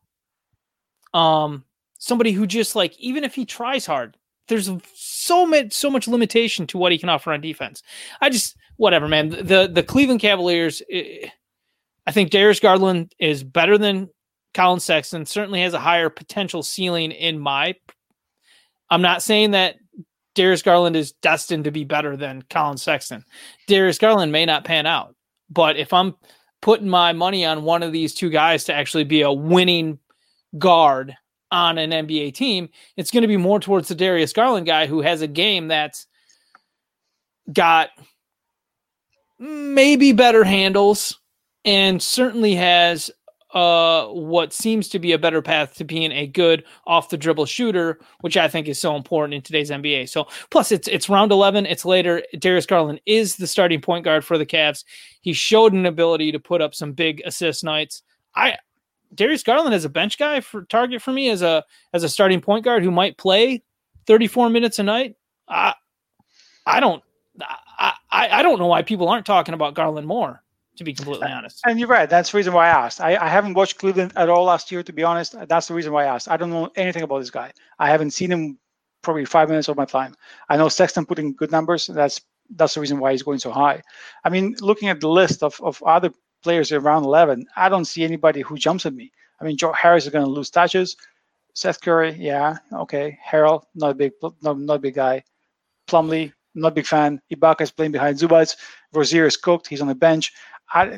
Um, somebody who just like, even if he tries hard, there's so much, so much limitation to what he can offer on defense. I just, whatever, man. The the Cleveland Cavaliers, I think Darius Garland is better than Collin Sexton. Certainly has a higher potential ceiling in my. I'm not saying that Darius Garland is destined to be better than Collin Sexton. Darius Garland may not pan out, but if I'm putting my money on one of these two guys to actually be a winning guard on an NBA team, it's going to be more towards the Darius Garland guy who has a game that's got maybe better handles and certainly has uh, what seems to be a better path to being a good off the dribble shooter, which I think is so important in today's NBA. So plus it's it's round 11, it's later. Darius Garland is the starting point guard for the Cavs. He showed an ability to put up some big assist nights. I Darius Garland as a bench guy for target for me as a as a starting point guard who might play 34 minutes a night. I I don't I, I don't know why people aren't talking about Garland more to be completely honest. And you're right. That's the reason why I asked. I, I haven't watched Cleveland at all last year, to be honest. That's the reason why I asked. I don't know anything about this guy. I haven't seen him probably five minutes of my time. I know Sexton putting good numbers. That's that's the reason why he's going so high. I mean, looking at the list of, of other players around 11, I don't see anybody who jumps at me. I mean, Joe Harris is going to lose touches. Seth Curry, yeah, okay. Harrell, not a big, not, not a big guy. Plumlee, not a big fan. Ibaka is playing behind Zubac. Rozier is cooked. He's on the bench.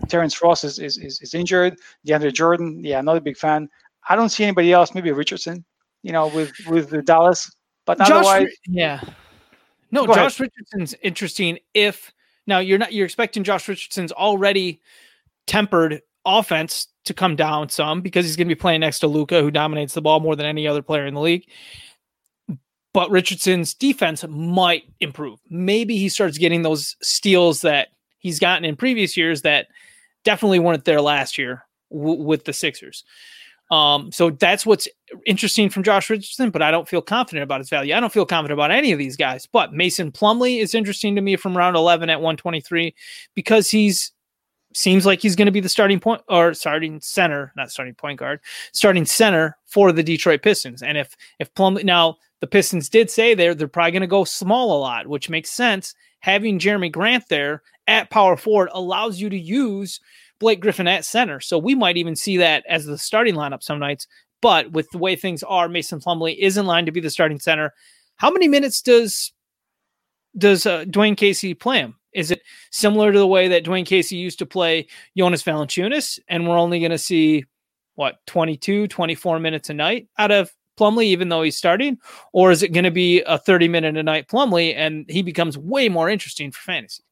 Terrence Ross is, is, is, is injured. DeAndre Jordan, yeah, not a big fan. I don't see anybody else. Maybe Richardson, you know, with with the Dallas. But Josh, otherwise, yeah. No, Josh ahead. Richardson's interesting. If now you're not, you're expecting Josh Richardson's already tempered offense to come down some because he's going to be playing next to Luka, who dominates the ball more than any other player in the league. But Richardson's defense might improve. Maybe he starts getting those steals that he's gotten in previous years that definitely weren't there last year w- with the Sixers. Um, so that's what's interesting from Josh Richardson, but I don't feel confident about his value. I don't feel confident about any of these guys. But Mason Plumlee is interesting to me from round 11 at 123 because he's seems like he's going to be the starting point or starting center, not starting point guard, starting center for the Detroit Pistons. And if if Plumlee now the Pistons did say they're they're probably going to go small a lot, which makes sense. Having Jerami Grant there at power forward allows you to use Blake Griffin at center. So we might even see that as the starting lineup some nights. But with the way things are, Mason Plumlee is in line to be the starting center. How many minutes does does uh, Dwane Casey play him? Is it similar to the way that Dwane Casey used to play Jonas Valanciunas, and we're only going to see what 22, 24 minutes a night out of Plumlee, even though he's starting, or is it going to be a 30 minute a night Plumlee, and he becomes way more interesting for fantasy?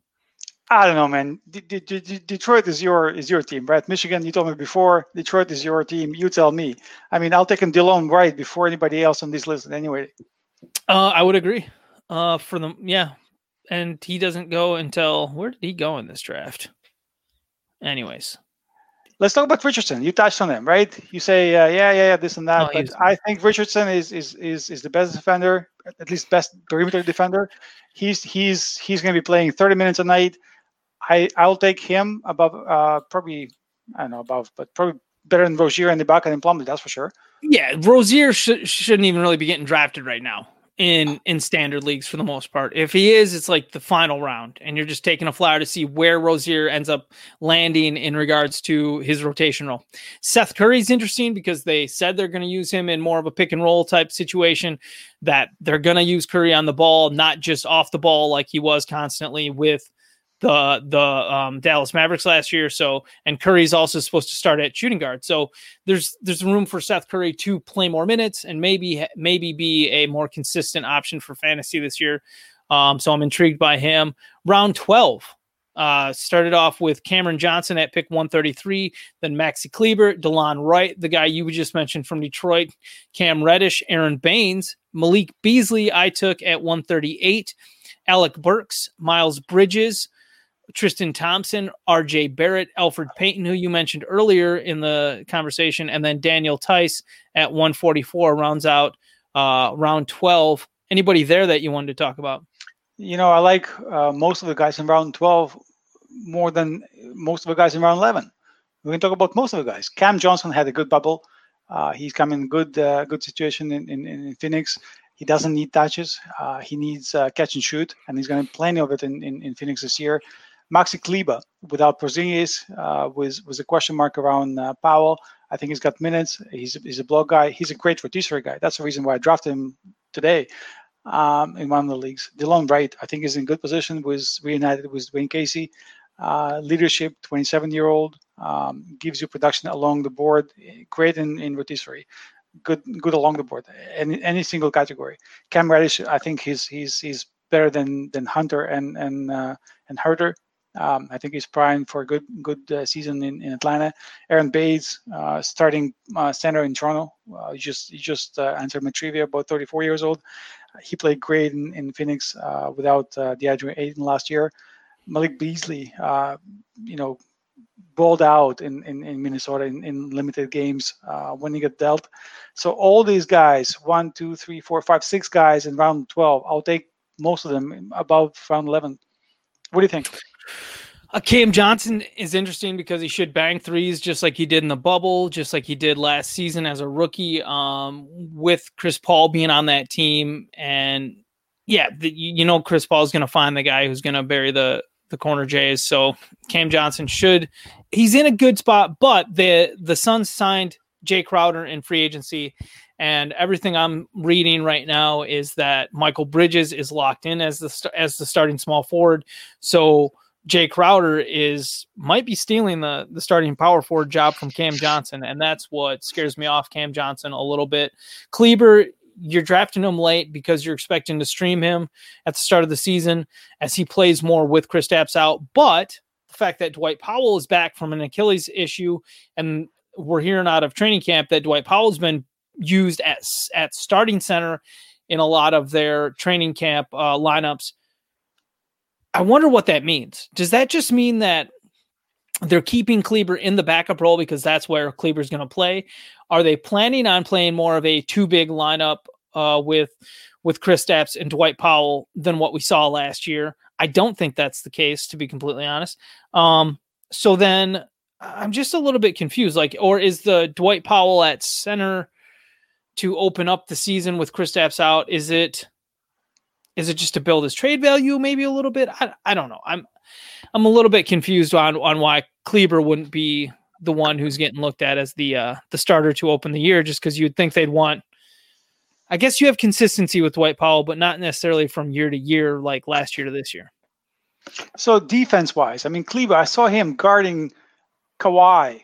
I don't know, man. Detroit is your is your team, right? Michigan, you told me before. Detroit is your team. You tell me. I mean, I'll take him Delon Wright before anybody else on this list. Anyway, uh, I would agree. Uh, for them, yeah, and he doesn't go until where did he go in this draft? Anyways, let's talk about Richardson. You touched on him, right? You say, uh, yeah, yeah, yeah, this and that. but I think Richardson is is is is the best defender, at least best perimeter defender. He's he's he's going to be playing 30 minutes a night. I I'll take him above uh probably I don't know above, but probably better than Rozier and Ibaka and Plumlee, that's for sure. Yeah, Rozier sh- shouldn't even really be getting drafted right now in in standard leagues for the most part. If he is, it's like the final round, and you're just taking a flyer to see where Rozier ends up landing in regards to his rotation role. Seth Curry's interesting because they said they're going to use him in more of a pick and roll type situation. That they're going to use Curry on the ball, not just off the ball like he was constantly with the the um, Dallas Mavericks last year. So and Curry's also supposed to start at shooting guard. So there's there's room for Seth Curry to play more minutes and maybe maybe be a more consistent option for fantasy this year. Um, so I'm intrigued by him. Round 12 uh, started off with Cameron Johnson at pick 133, then Maxi Kleber, Delon Wright, the guy you just mentioned from Detroit, Cam Reddish, Aron Baynes, Malik Beasley. I took at 138. Alec Burks, Miles Bridges, Tristan Thompson, RJ Barrett, Elfrid Payton, who you mentioned earlier in the conversation, and then Daniel Theis at 144 rounds out uh, round 12. Anybody there that you wanted to talk about? You know, I like uh, most of the guys in round 12 more than most of the guys in round 11. We can talk about most of the guys. Cam Johnson had a good bubble. Uh, he's come in good, uh, good situation in, in, in Phoenix. He doesn't need touches. Uh, he needs uh, catch and shoot, and he's going to plenty of it in, in, in Phoenix this year. Maxi Kleber without Porzingis uh, was was a question mark around uh, Powell. I think he's got minutes. He's he's a block guy. He's a great rotisserie guy. That's the reason why I drafted him today um, in one of the leagues. Delon Wright, I think, is in good position. Was reunited with Dwane Casey. Uh, leadership, 27 year old, um, gives you production along the board. Great in, in rotisserie. Good good along the board. Any any single category. Cam Reddish, I think he's he's he's better than than Hunter and and uh, and Huerter. Um, I think he's primed for a good good uh, season in, in Atlanta. Aron Baynes, uh, starting uh, center in Toronto. he just he just uh, answered my trivia. About 34 years old. He played great in, in Phoenix uh, without uh, DeAndre Ayton last year. Malik Beasley, uh, you know, balled out in, in, in Minnesota in, in limited games when he got dealt. So all these guys, one, two, three, four, five, six guys in round 12, I'll take most of them above round 11. What do you think? Uh, Cam Johnson is interesting because he should bang threes just like he did in the bubble, just like he did last season as a rookie. Um, with Chris Paul being on that team, and yeah, the, you know Chris Paul is going to find the guy who's going to bury the the corner Jays. So Cam Johnson should he's in a good spot, but the the Suns signed Jae Crowder in free agency. And everything I'm reading right now is that Mikal Bridges is locked in as the as the starting small forward. So Jae Crowder is might be stealing the the starting power forward job from Cam Johnson, and that's what scares me off Cam Johnson a little bit. Kleber, you're drafting him late because you're expecting to stream him at the start of the season as he plays more with Kristaps out. But the fact that Dwight Powell is back from an Achilles issue, and we're hearing out of training camp that Dwight Powell's been used at at starting center in a lot of their training camp uh, lineups I wonder what that means. Does that just mean that they're keeping Kleber in the backup role because that's where Kleber's going to play? Are they planning on playing more of a two big lineup uh, with with Kristaps and Dwight Powell than what we saw last year? I don't think that's the case, to be completely honest. Um, so then I'm just a little bit confused. Like, or is the Dwight Powell at center to open up the season with Chris Kristaps out? Is it is it just to build his trade value, maybe a little bit? I, I don't know. I'm I'm a little bit confused on on why Kleber wouldn't be the one who's getting looked at as the uh, the starter to open the year, just because you'd think they'd want. I guess you have consistency with Dwight Powell, but not necessarily from year to year like last year to this year. So defense wise, I mean, Kleber, I saw him guarding Kawhi,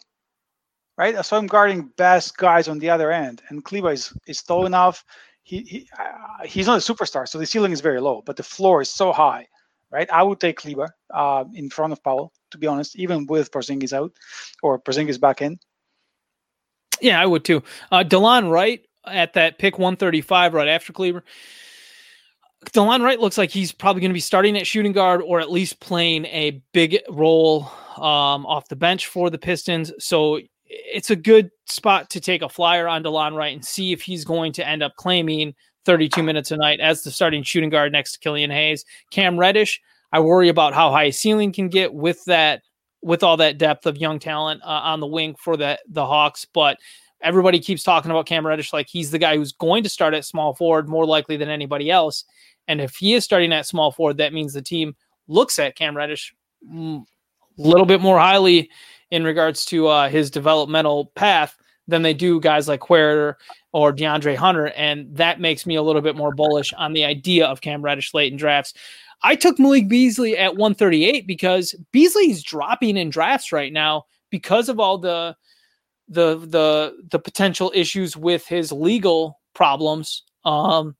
right? I saw him guarding best guys on the other end, and Kleber is, is tall enough. He, he uh, he's not a superstar, so the ceiling is very low, but the floor is so high, right? I would take Kleber uh, in front of Powell, to be honest, even with Porzingis out or Porzingis back in. Yeah, I would too. Uh, Delon Wright at that pick 135 right after Kleber. Delon Wright looks like he's probably going to be starting at shooting guard or at least playing a big role um, off the bench for the Pistons. So it's a good spot to take a flyer on Delon Wright and see if he's going to end up claiming 32 minutes a night as the starting shooting guard next to Killian Hayes. Cam Reddish, I worry about how high a ceiling can get with that with all that depth of young talent uh, on the wing for the the Hawks, but everybody keeps talking about Cam Reddish like he's the guy who's going to start at small forward more likely than anybody else. And if he is starting at small forward, that means the team looks at Cam Reddish a mm, little bit more highly in regards to uh, his developmental path than they do guys like Quer or DeAndre Hunter. And that makes me a little bit more bullish on the idea of Cam Reddish late in drafts. I took Malik Beasley at 138 because Beasley's dropping in drafts right now because of all the the the the potential issues with his legal problems. Um,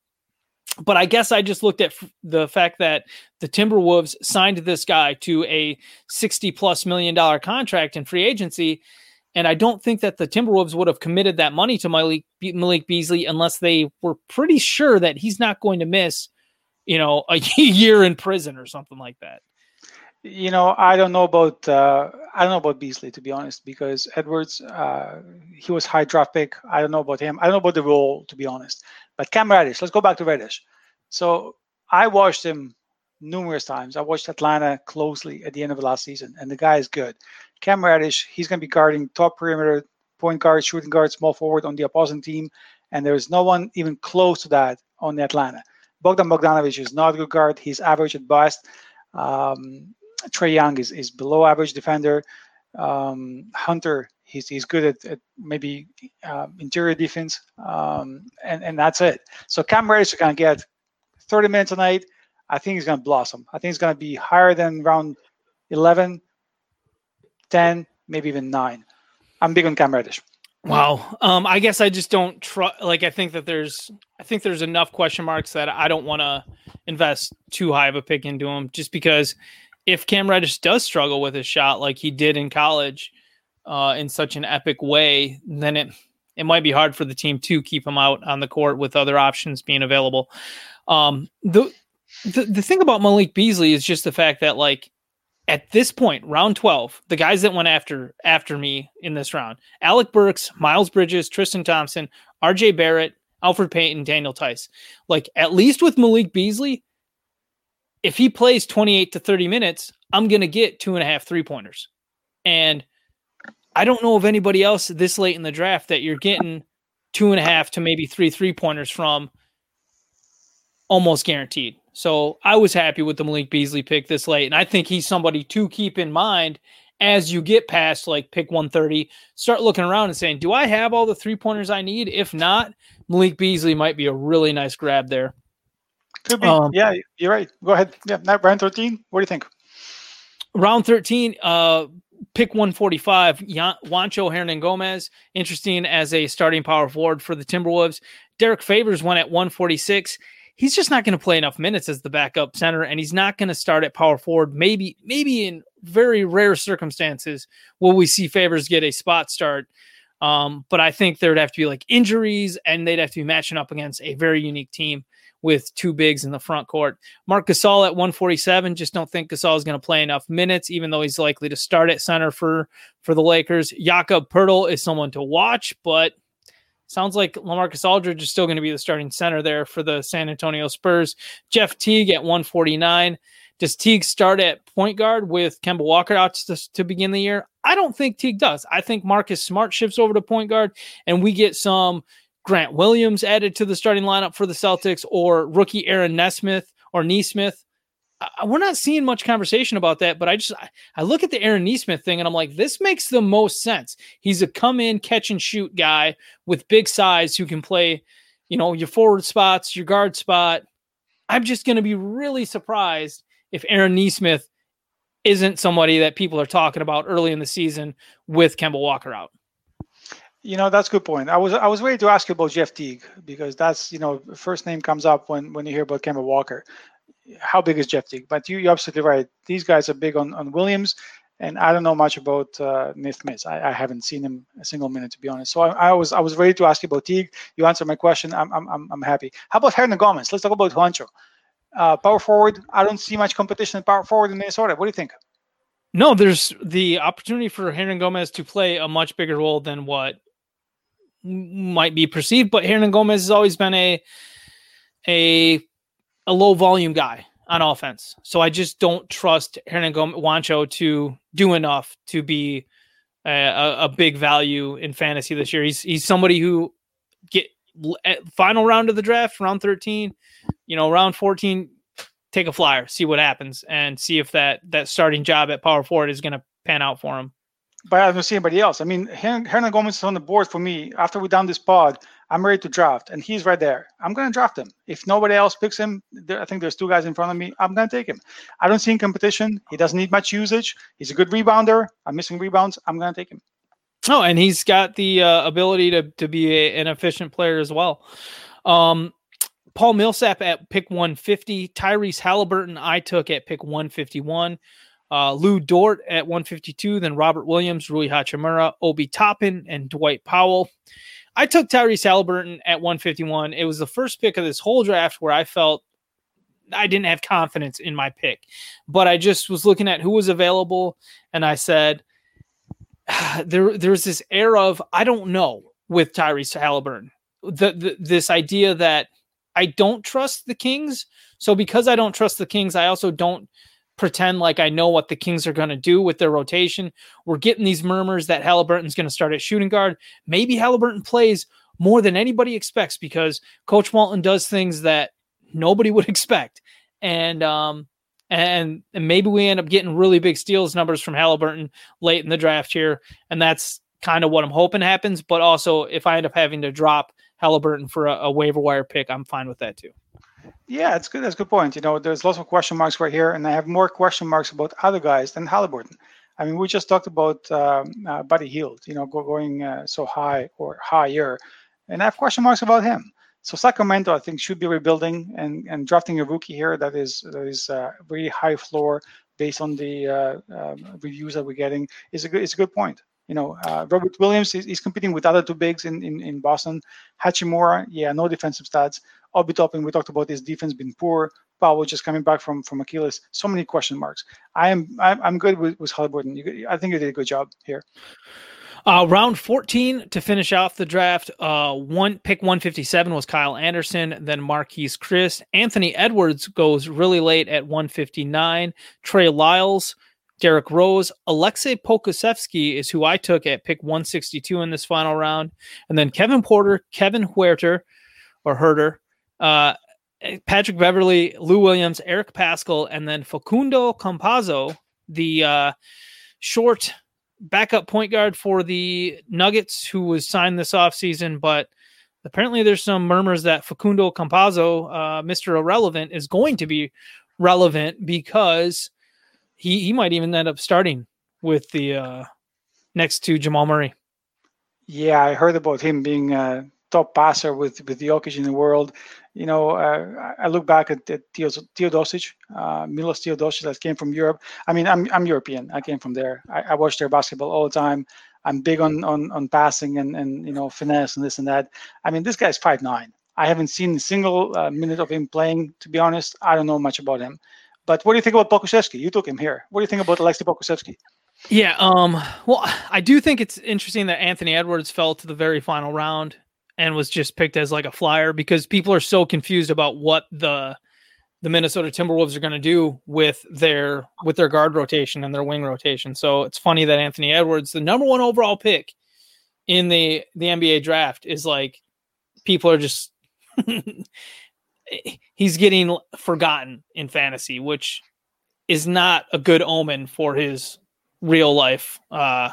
but I guess I just looked at f- the fact that the Timberwolves signed this guy to a 60 plus million dollar contract in free agency. And I don't think that the Timberwolves would have committed that money to Malik, Malik Beasley unless they were pretty sure that he's not going to miss, you know, a year in prison or something like that. You know, I don't know about uh, I don't know about Beasley to be honest, because Edwards uh, he was high draft pick. I don't know about him. I don't know about the role to be honest. But Cam Reddish, let's go back to Reddish. So I watched him numerous times. I watched Atlanta closely at the end of the last season, and the guy is good. Cam Reddish, he's going to be guarding top perimeter, point guard, shooting guard, small forward on the opposing team, and there's no one even close to that on the Atlanta. Bogdan Bogdanovic is not a good guard. He's average at best. Um, Trae Young is, is below average defender. Um, Hunter, he's, he's good at, at maybe uh, interior defense, um, and, and that's it. So Cam Reddish is going to get 30 minutes a night. I think he's going to blossom. I think he's going to be higher than round 11, 10, maybe even 9. I'm big on Cam Reddish. Wow. Um, I guess I just don't trust. Like, I think that there's, I think there's enough question marks that I don't want to invest too high of a pick into him, just because if Cam Reddish does struggle with his shot like he did in college, uh, in such an epic way, then it it might be hard for the team to keep him out on the court with other options being available. Um, the, the the thing about Malik Beasley is just the fact that like at this point, round 12, the guys that went after after me in this round, Alec Burks, Miles Bridges, Tristan Thompson, RJ Barrett, Elfrid Payton, Daniel Theis. Like at least with Malik Beasley, if he plays 28 to 30 minutes, I'm gonna get two and a half three pointers. And I don't know of anybody else this late in the draft that you're getting two and a half to maybe three three pointers from almost guaranteed. So I was happy with the Malik Beasley pick this late. And I think he's somebody to keep in mind as you get past like pick 130. Start looking around and saying, do I have all the three pointers I need? If not, Malik Beasley might be a really nice grab there. Could be. Um, yeah, you're right. Go ahead. Yeah, round 13. What do you think? Round 13, uh, pick 145, Juancho Hernangomez, interesting as a starting power forward for the Timberwolves. Derrick Favors went at 146 he's just not going to play enough minutes as the backup center, and he's not going to start at power forward. Maybe, maybe in very rare circumstances will we see Favors get a spot start. Um, but I think there would have to be like injuries, and they'd have to be matching up against a very unique team with two bigs in the front court. Marc Gasol at 147. Just don't think Gasol is going to play enough minutes, even though he's likely to start at center for for the Lakers. Jakob Poeltl is someone to watch, but Sounds like Lamarcus Aldridge is still going to be the starting center there for the San Antonio Spurs. Jeff Teague at 149. Does Teague start at point guard with Kemba Walker out to, to begin the year? I don't think Teague does. I think Marcus Smart shifts over to point guard and we get some Grant Williams added to the starting lineup for the Celtics or rookie Aaron Nesmith or Nesmith I, we're not seeing much conversation about that, but I just I, I, look at the Aaron Nesmith thing and I'm like, this makes the most sense. He's a come in, catch and shoot guy with big size who can play, you know, your forward spots, your guard spot. I'm just going to be really surprised if Aaron Nesmith isn't somebody that people are talking about early in the season with Kemba Walker out. You know, that's a good point. I was I was ready to ask you about Jeff Teague because that's you know first name comes up when when you hear about Kemba Walker. How big is Jeff Teague? But you, you're absolutely right. These guys are big on, on Williams, and I don't know much about uh. I, I haven't seen him a single minute to be honest. So I, I, was I was ready to ask you about Teague. You answered my question. I'm I'm I'm happy. How about Hernangomez? Let's talk about Juancho. Uh, power forward. I don't see much competition in power forward in Minnesota. What do you think? No, there's the opportunity for Hernangomez to play a much bigger role than what might be perceived, but Hernangomez has always been a a a low volume guy on offense. So I just don't trust Hernan Gomez Juancho to do enough to be a, a, big value in fantasy this year. He's he's somebody who get final round of the draft, round 13, you know, round 14, take a flyer, see what happens, and see if that that starting job at power forward is going to pan out for him but I don't see anybody else. I mean, Hernangomez is on the board for me. After we done this pod, I'm ready to draft, and he's right there. I'm going to draft him. If nobody else picks him, there, I think there's two guys in front of me. I'm going to take him. I don't see in competition. He doesn't need much usage. He's a good rebounder. I'm missing rebounds. I'm going to take him. Oh, and he's got the uh, ability to to be a, an efficient player as well. Um, Paul Millsap at pick 150. Tyrese Haliburton I took at pick 151 uh, Lu Dort at 152, then Robert Williams, Rui Hachimura, Obi Toppin, and Dwight Powell. I took Tyrese Haliburton at 151. It was the first pick of this whole draft where I felt I didn't have confidence in my pick, but I just was looking at who was available, and I said, there, there's this air of I don't know with Tyrese Haliburton. The, the this idea that I don't trust the Kings. So because I don't trust the Kings, I also don't pretend like I know what the Kings are going to do with their rotation. We're getting these murmurs that Haliburton's going to start at shooting guard. Maybe Haliburton plays more than anybody expects because Coach Walton does things that nobody would expect. And um and, and maybe we end up getting really big steals numbers from Haliburton late in the draft here. And that's kind of what I'm hoping happens. But also, if I end up having to drop Haliburton for a, a waiver wire pick, I'm fine with that too. Yeah, it's good. That's a good point. You know, there's lots of question marks right here, and I have more question marks about other guys than Haliburton. I mean, we just talked about um, uh, Buddy Hield, you know, go, going uh, so high or higher, and I have question marks about him. So Sacramento, I think, should be rebuilding and, and drafting a rookie here that is that is uh, very high floor based on the uh, um, reviews that we're getting is a good it's a good point. You know, uh, Robert Williams is, is, competing with other two bigs in, in, in Boston. Hachimura, yeah, no defensive stats. Obi Toppin, we talked about his defense being poor. Powell just coming back from from Achilles. So many question marks. I am I'm, I'm good with, with Haliburton. You, I think you did a good job here. Uh, round 14 to finish off the draft. Uh, one pick 157 was Kyle Anderson, then Marquese Chriss. Anthony Edwards goes really late at 159. Trey Lyles, Derrick Rose, Alexei Pokusevski is who I took at pick 162 in this final round, and then Kevin Porter, Kevin Huerter, or Herter, uh, Patrick Beverley, Lou Williams, Eric Paschall, and then Facundo Campazzo, the uh, short backup point guard for the Nuggets, who was signed this offseason. But apparently, there's some murmurs that Facundo Campazzo, uh, Mr. Irrelevant, is going to be relevant because he, he might even end up starting with the uh, next to Jamal Murray. Yeah, I heard about him being a top passer with with the Jokic in the world. You know, uh, I look back at, at Teodosic, uh, Milos Teodosic that came from Europe. I mean, I'm I'm European. I came from there. I, I watch their basketball all the time. I'm big on on on passing and and you know finesse and this and that. I mean, this guy's five nine. I haven't seen a single uh, minute of him playing. To be honest, I don't know much about him. But what do you think about Pokusevski? You took him here. What do you think about Alexei Pokusevski? Yeah, um, well, I do think it's interesting that Anthony Edwards fell to the very final round and was just picked as like a flyer because people are so confused about what the the Minnesota Timberwolves are going to do with their with their guard rotation and their wing rotation. So it's funny that Anthony Edwards, the number one overall pick in the the NBA draft, is like people are just he's getting forgotten in fantasy, which is not a good omen for his real life uh,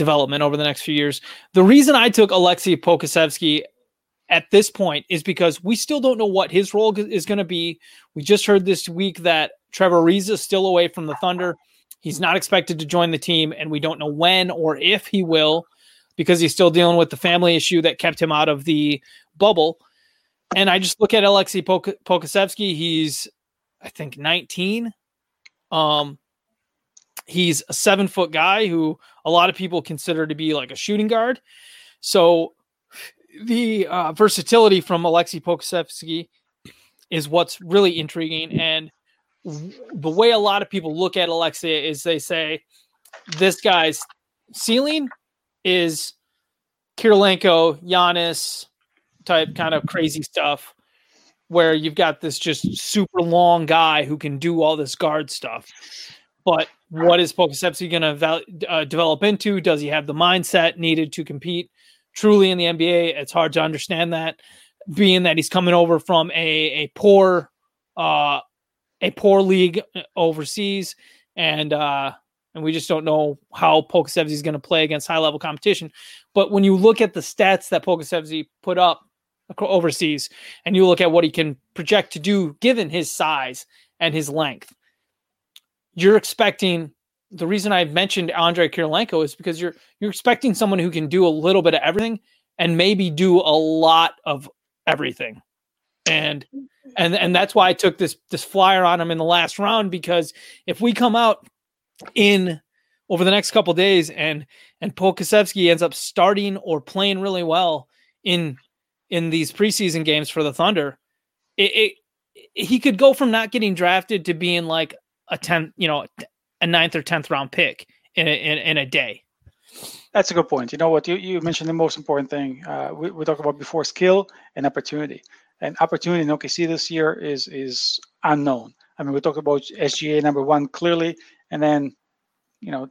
development over the next few years. The reason I took Alexei Pokusevski at this point is because we still don't know what his role is going to be. We just heard this week that Trevor Ariza is still away from the Thunder. He's not expected to join the team, and we don't know when or if he will because he's still dealing with the family issue that kept him out of the bubble. And I just look at Alexei Pok- Pokusevski. He's, I think, 19. Um, he's a seven foot guy who a lot of people consider to be like a shooting guard. So the uh, versatility from Alexei Pokusevski is what's really intriguing. And the way a lot of people look at Alexei is they say this guy's ceiling is Kirilenko, Giannis type kind of crazy stuff where you've got this just super long guy who can do all this guard stuff. But what is Pokusevski going to uh, develop into? Does he have the mindset needed to compete truly in the NBA? It's hard to understand that, being that he's coming over from a a poor uh, a poor league uh, overseas, and uh, and we just don't know how Pokusevski is going to play against high level competition. But when you look at the stats that Pokusevski put up overseas, and you look at what he can project to do given his size and his length, you're expecting the reason I mentioned Andrei Kirilenko is because you're you're expecting someone who can do a little bit of everything and maybe do a lot of everything. And and and that's why I took this this flyer on him in the last round because if we come out in over the next couple days and and Pokusevski ends up starting or playing really well in in these preseason games for the Thunder, it, it he could go from not getting drafted to being like a 10, you know, a ninth or 10th round pick in a, in, in a day. That's a good point. You know what? You, you mentioned the most important thing. Uh, we, we talked about before skill and opportunity. And opportunity in OKC this year is is unknown. I mean, we talked about SGA number one clearly, and then, you know,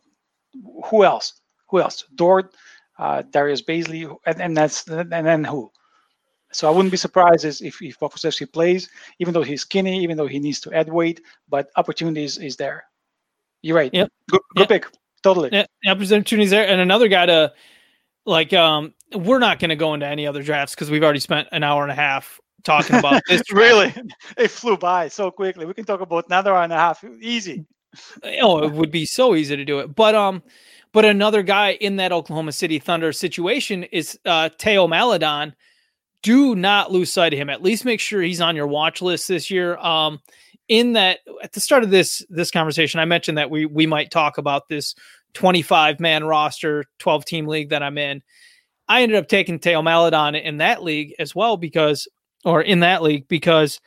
who else? Who else? Dort, uh, Darius Bazley, and, and that's and then who? So I wouldn't be surprised if if Pokusevski plays, even though he's skinny, even though he needs to add weight, but opportunities is there. You're right. Yep. Good, good yep. pick. Totally. Yeah, opportunities there, and another guy to like. Um, we're not going to go into any other drafts because we've already spent an hour and a half talking about this. really, it flew by so quickly. We can talk about another hour and a half. Easy. oh, it would be so easy to do it, but um. But another guy in that Oklahoma City Thunder situation is uh, Theo Maledon, do not lose sight of him. At least make sure he's on your watch list this year. Um, in that, at the start of this this conversation, I mentioned that we we might talk about this 25 man roster, 12 team league that I'm in. I ended up taking Theo Maledon in that league as well because, or in that league because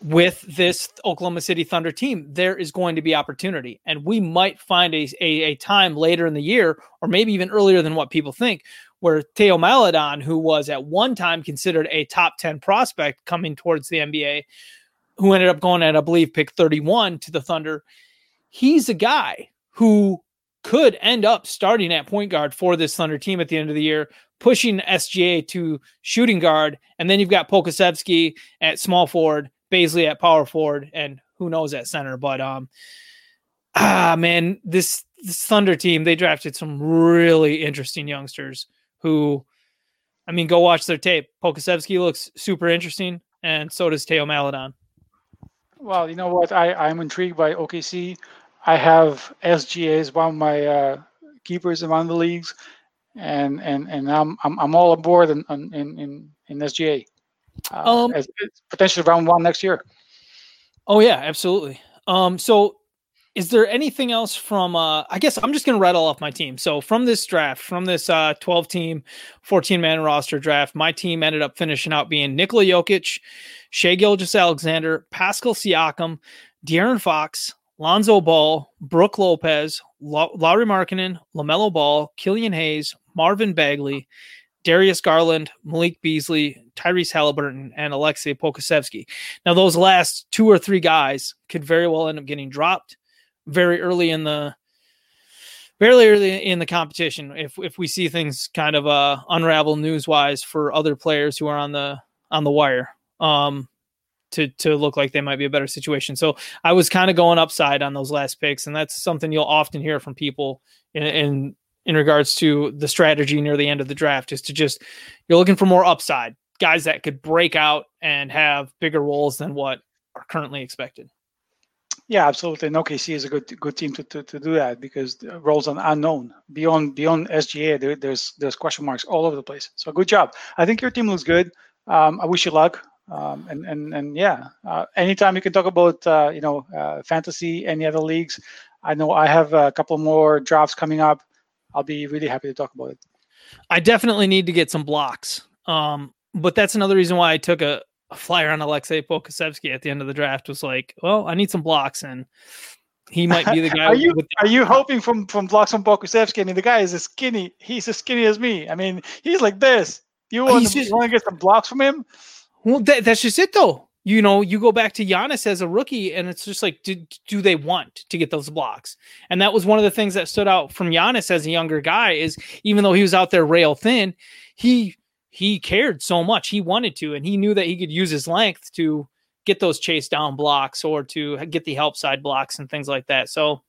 with this Oklahoma City Thunder team, there is going to be opportunity. And we might find a, a, a, time later in the year, or maybe even earlier than what people think, where Theo Maledon, who was at one time considered a top 10 prospect coming towards the NBA, who ended up going at, I believe, pick 31 to the Thunder, he's a guy who could end up starting at point guard for this Thunder team at the end of the year, pushing SGA to shooting guard. And then you've got Pokusevski at small forward, Bazley at power forward, and who knows at center. But um, ah man, this this Thunder team they drafted some really interesting youngsters who, I mean, go watch their tape. Pokusevski looks super interesting, and so does Theo Maledon. Well, you know what? I I'm intrigued by OKC. I have SGA as one of my uh, keepers among the leagues, and and and I'm I'm, I'm all aboard in in in, in SGA uh, um, as, potentially round one next year. Oh yeah, absolutely. Um, so is there anything else from uh I guess I'm just gonna rattle off my team. So from this draft, from this uh 12 team, 14 man roster draft, my team ended up finishing out being Nikola Jokic, Shai Gilgeous-Alexander, Pascal Siakam, De'Aaron Fox, Lonzo Ball, Brook Lopez, Lauri Markkanen, LaMelo Ball, Killian Hayes, Marvin Bagley, Darius Garland, Malik Beasley, Tyrese Haliburton, and Alexei Pokusevski. Now, those last two or three guys could very well end up getting dropped very early in the very early in the competition if if we see things kind of uh unravel news wise for other players who are on the on the wire um to to look like they might be a better situation. So i was kind of going upside on those last picks and that's something you'll often hear from people in, in in regards to the strategy near the end of the draft is to just you're looking for more upside guys that could break out and have bigger roles than what are currently expected Yeah, absolutely. And OKC is a good good team to, to, to do that because roles are unknown beyond beyond SGA. There, there's there's question marks all over the place. So good job. I think your team looks good. Um, I wish you luck. Um, and and and yeah, uh, anytime you can talk about uh, you know uh, fantasy, any other leagues. I know I have a couple more drafts coming up. I'll be really happy to talk about it. I definitely need to get some blocks. Um, but that's another reason why I took a, a flyer on Alexei Pokusevski at the end of the draft. Was like, well, I need some blocks, and he might be the guy. are you with are you hoping from from blocks from Pokusevski? I mean, the guy is as skinny. He's as skinny as me. I mean, he's like this. You want, to, just, want to get some blocks from him? Well, that, that's just it, though. You know, you go back to Giannis as a rookie, and it's just like, do, do they want to get those blocks? And that was one of the things that stood out from Giannis as a younger guy. Is even though he was out there rail thin, he he cared so much. He wanted to, and he knew that he could use his length to get those chase down blocks or to get the help side blocks and things like that. So,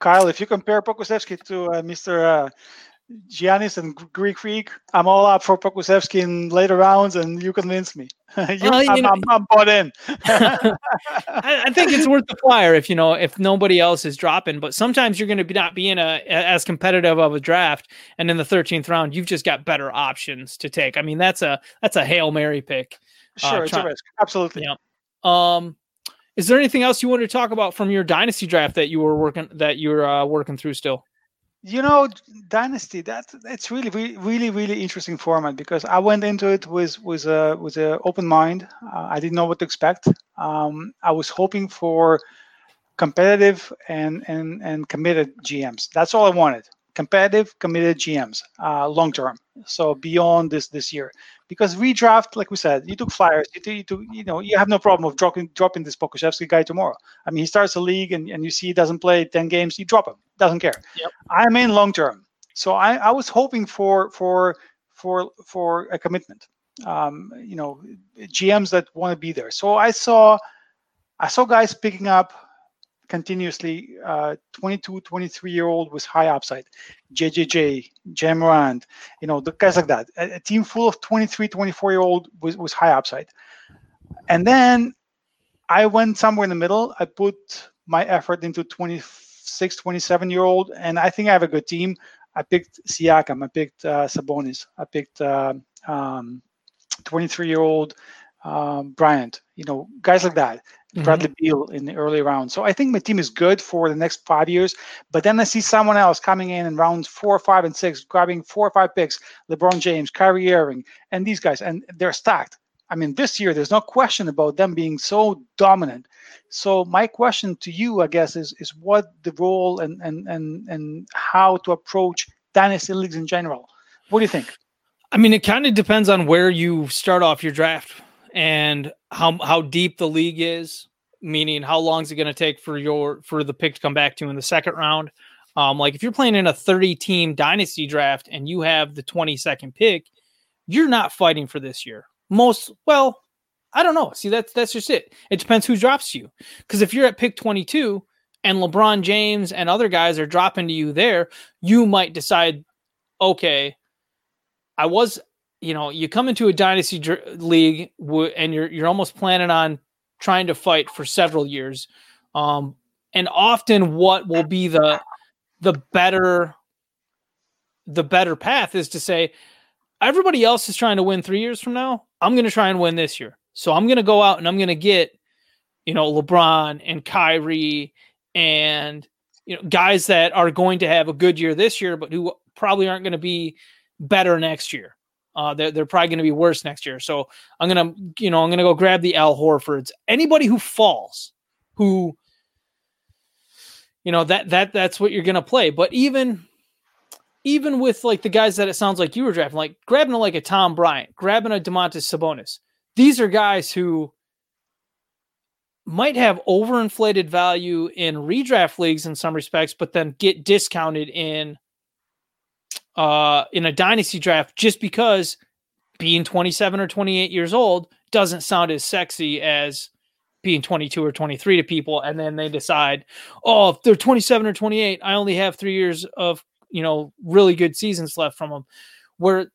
Kyle, if you compare Pokusevski to uh, Mr. Uh, Giannis and Greek Freak, I'm all up for Pokusevski in later rounds, and you convince me. you, well, you I'm, know, I'm, I'm, bought in. I, I, think it's worth the flyer if you know if nobody else is dropping. But sometimes you're going to be not be in a as competitive of a draft, and in the 13th round, you've just got better options to take. I mean, that's a that's a hail mary pick. Uh, sure, uh, it's try, a risk. Absolutely. Yeah. Um, is there anything else you wanted to talk about from your dynasty draft that you were working that you're uh, working through still? You know dynasty that it's really really really interesting format because i went into it with with a with an open mind. Uh, i didn't know what to expect. Um, i was hoping for competitive and and and committed gms that's all i wanted. Competitive committed gms uh, long term. So beyond this this year because redraft, like we said, you took flyers. You, took, you, took, you know, you have no problem of dropping dropping this Pokusevski guy tomorrow. I mean, he starts a league and, and you see he doesn't play ten games, you drop him. Doesn't care. Yep. I'm in long term, so I, I was hoping for for for for a commitment. Um, you know, GMs that want to be there. So I saw I saw guys picking up continuously uh, 22, 23 year old with high upside, JJJ, Ja Morant, you know, the guys like that. A, a, team full of 23, 24 year old with, with high upside. And then I went somewhere in the middle. I put my effort into 26, 27 year old, and I think I have a good team. I picked Siakam, I picked uh, Sabonis, I picked uh, um, 23 year old um, Bryant, you know, guys like that. Mm-hmm. Bradley Beal in the early round. So I think my team is good for the next five years. But then I see someone else coming in in rounds four, five, and six, grabbing four or five picks, LeBron James, Kyrie Irving, and these guys, and they're stacked. I mean, this year there's no question about them being so dominant. So my question to you, I guess, is is what the role and and and and how to approach dynasty leagues in general. What do you think? I mean, it kind of depends on where you start off your draft and how how deep the league is, meaning how long is it going to take for your for the pick to come back to in the second round. Um, like if you're playing in a 30 team dynasty draft and you have the 22nd pick, you're not fighting for this year. Most well, I don't know. See, that's that's just it. It depends who drops you. Because if you're at pick 22 and LeBron James and other guys are dropping to you there, you might decide, okay, I was you know, you come into a dynasty dr- league w- and you're you're almost planning on trying to fight for several years. Um, and often what will be the the better the better path is to say everybody else is trying to win 3 years from now. I'm going to try and win this year. So I'm going to go out and I'm going to get you know LeBron and Kyrie and you know guys that are going to have a good year this year but who probably aren't going to be better next year. Uh, they're, they're probably going to be worse next year. So I'm going to, you know, I'm going to go grab the Al Horfords. Anybody who falls, who, you know, that, that, that's what you're going to play. But even, even with like the guys that it sounds like you were drafting, like grabbing a, like a Tom Bryant, grabbing a Domantas Sabonis, these are guys who might have overinflated value in redraft leagues in some respects, but then get discounted in uh, in a dynasty draft just because being 27 or 28 years old doesn't sound as sexy as being 22 or 23 to people and then they decide oh if they're 27 or 28 i only have three years of you know really good seasons left from them we're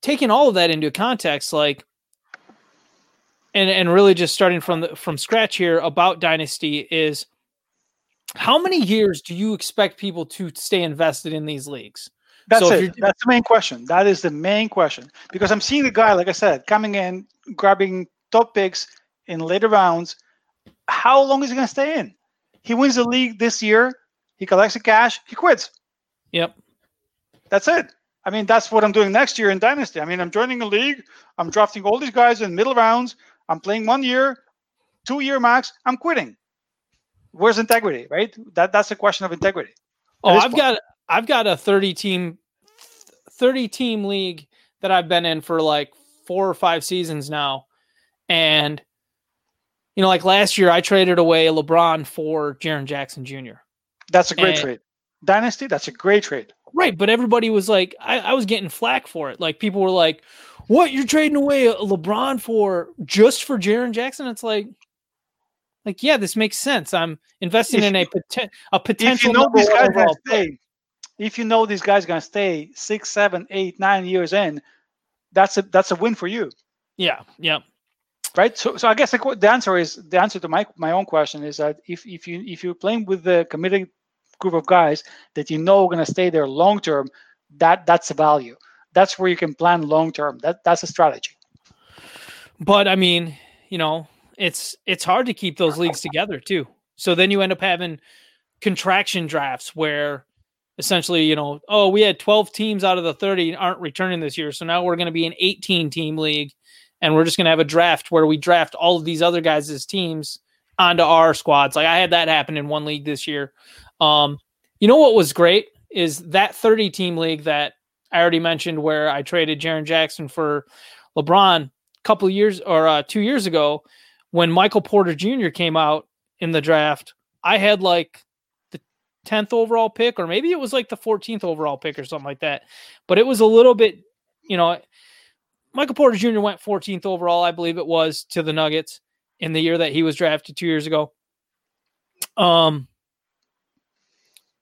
taking all of that into context like and and really just starting from the from scratch here about dynasty is How many years do you expect people to stay invested in these leagues? That's so it. That's the main question. That is the main question because I'm seeing the guy, like I said, coming in, grabbing top picks in later rounds. How long is he going to stay in? He wins the league this year. He collects the cash. He quits. Yep. That's it. I mean, that's what I'm doing next year in Dynasty. I mean, I'm joining a league. I'm drafting all these guys in middle rounds. I'm playing one year, two year max. I'm quitting. Where's integrity, right? That that's a question of integrity. Oh, I've point. got I've got a 30 team 30 team league that I've been in for like four or five seasons now. And you know, like last year I traded away LeBron for Jaren Jackson Jr. That's a great and, trade. Dynasty, that's a great trade. Right, but everybody was like, I, I, was getting flack for it. Like people were like, "What you're trading away LeBron for just for Jaren Jackson?" It's like, like yeah, this makes sense. I'm investing if in a, poten- a potential. If you know these guys gonna stay, if you know these guys gonna stay six, seven, eight, nine years in, that's a that's a win for you. Yeah, yeah. Right. So, so I guess the, the answer is the answer to my my own question is that if if you if you're playing with the committed group of guys that you know are going to stay there long term, that that's a value. That's where you can plan long term. That that's a strategy. But I mean, you know, it's it's hard to keep those leagues together too. So then you end up having contraction drafts where essentially, you know, oh, we had 12 teams out of the 30 aren't returning this year. So now we're going to be an 18 team league and we're just going to have a draft where we draft all of these other guys' teams onto our squads. Like I had that happen in one league this year. Um, you know what was great is that 30 team league that I already mentioned where I traded Jaren Jackson for LeBron a couple years or uh, two years ago when Michael Porter Jr. came out in the draft. I had like 10th overall pick, or maybe it was like the 14th overall pick or something like that. But it was a little bit, you know, Michael Porter Jr. went 14th overall, I believe it was, to the Nuggets in the year that he was drafted two years ago. Um,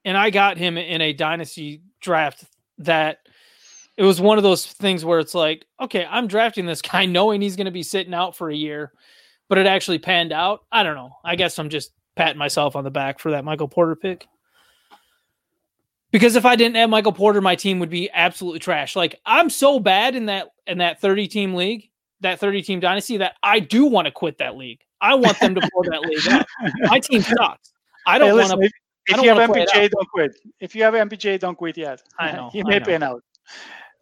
and I got him in a dynasty draft that it was one of those things where it's like, okay, I'm drafting this guy knowing he's going to be sitting out for a year, but it actually panned out. I don't know. I guess I'm just patting myself on the back for that Michael Porter pick. Because if I didn't have Michael Porter, my team would be absolutely trash. Like I'm so bad in that in that 30 team league, that 30 team dynasty that I do want to quit that league. I want them to blow that league up. My team sucks. I don't hey, want to if you have MPJ, don't quit. If you have MPJ, don't quit yet. I know. he may pan out.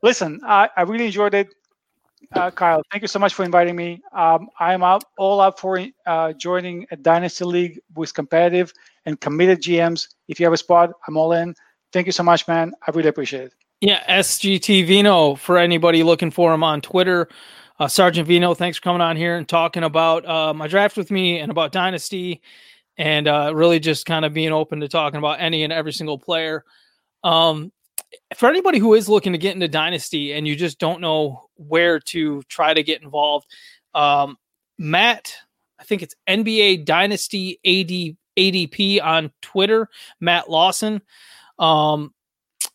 Listen, I, I really enjoyed it. Uh, Kyle, thank you so much for inviting me. Um, I'm up, all up for uh, joining a dynasty league with competitive and committed GMs. If you have a spot, I'm all in. Thank you so much, man. I really appreciate it. Yeah, SGT Vino for anybody looking for him on Twitter. Uh, Sergeant Vino, thanks for coming on here and talking about uh, my draft with me and about Dynasty and uh, really just kind of being open to talking about any and every single player. Um, for anybody who is looking to get into Dynasty and you just don't know where to try to get involved, um, Matt, I think it's NBA Dynasty AD, ADP on Twitter, Matt Lawson. Um,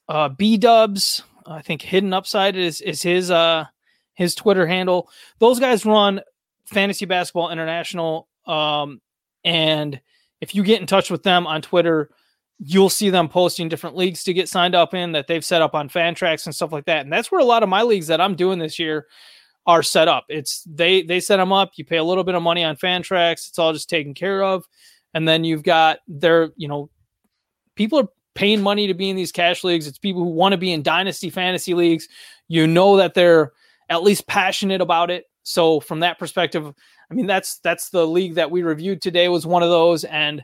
uh, B Dubs, I think Hidden Upside is is his uh his Twitter handle. Those guys run Fantasy Basketball International, um, and if you get in touch with them on Twitter, you'll see them posting different leagues to get signed up in that they've set up on Fantrax and stuff like that. And that's where a lot of my leagues that I'm doing this year are set up. It's they they set them up. You pay a little bit of money on Fantrax. It's all just taken care of, and then you've got their you know people are paying money to be in these cash leagues. It's people who want to be in dynasty fantasy leagues. You know that they're at least passionate about it. So from that perspective, I mean, that's that's the league that we reviewed today was one of those, and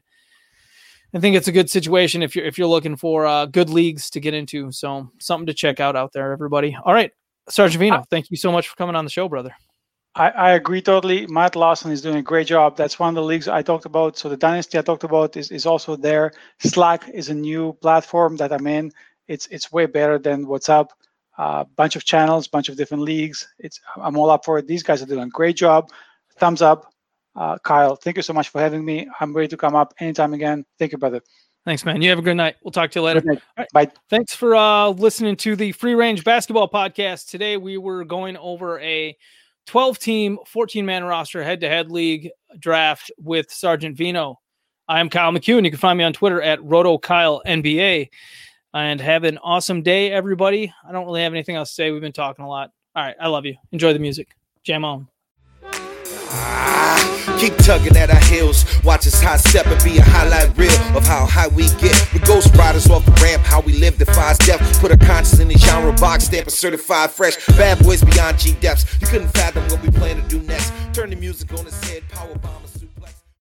I think it's a good situation if you're if you're looking for uh, good leagues to get into. So something to check out out there, everybody. All right, Sergeant Vino, thank you so much for coming on the show, brother. I, I, agree totally. Matt Lawson is doing a great job. That's one of the leagues I talked about. So the dynasty I talked about is, is also there. Slack is a new platform that I'm in. It's it's way better than WhatsApp. A uh, bunch of channels, bunch of different leagues. It's I'm all up for it. These guys are doing a great job thumbs up. Uh, Kyle, thank you so much for having me. I'm ready to come up anytime again. Thank you, brother. Thanks, man. You have a good night. We'll talk to you later. Right. Bye. Thanks for uh, listening to the Free Range Basketball Podcast. Today we were going over a 12 team, 14 man roster head to head league draft with Sergeant Vino. I'm Kyle and you can find me on Twitter at RotoKyleNBA. And have an awesome day, everybody. I don't really have anything else to say. We've been talking a lot. All right. I love you. Enjoy the music. Jam on. Ah. Keep tugging at our heels. Watch us high step and be a highlight reel of how high we get. We ghost riders off the ramp, how we live defies death. Put a conscience in the genre box, stamp a certified fresh. Bad boys beyond G depths. You couldn't fathom what we plan to do next. Turn the music on its head, power bombers.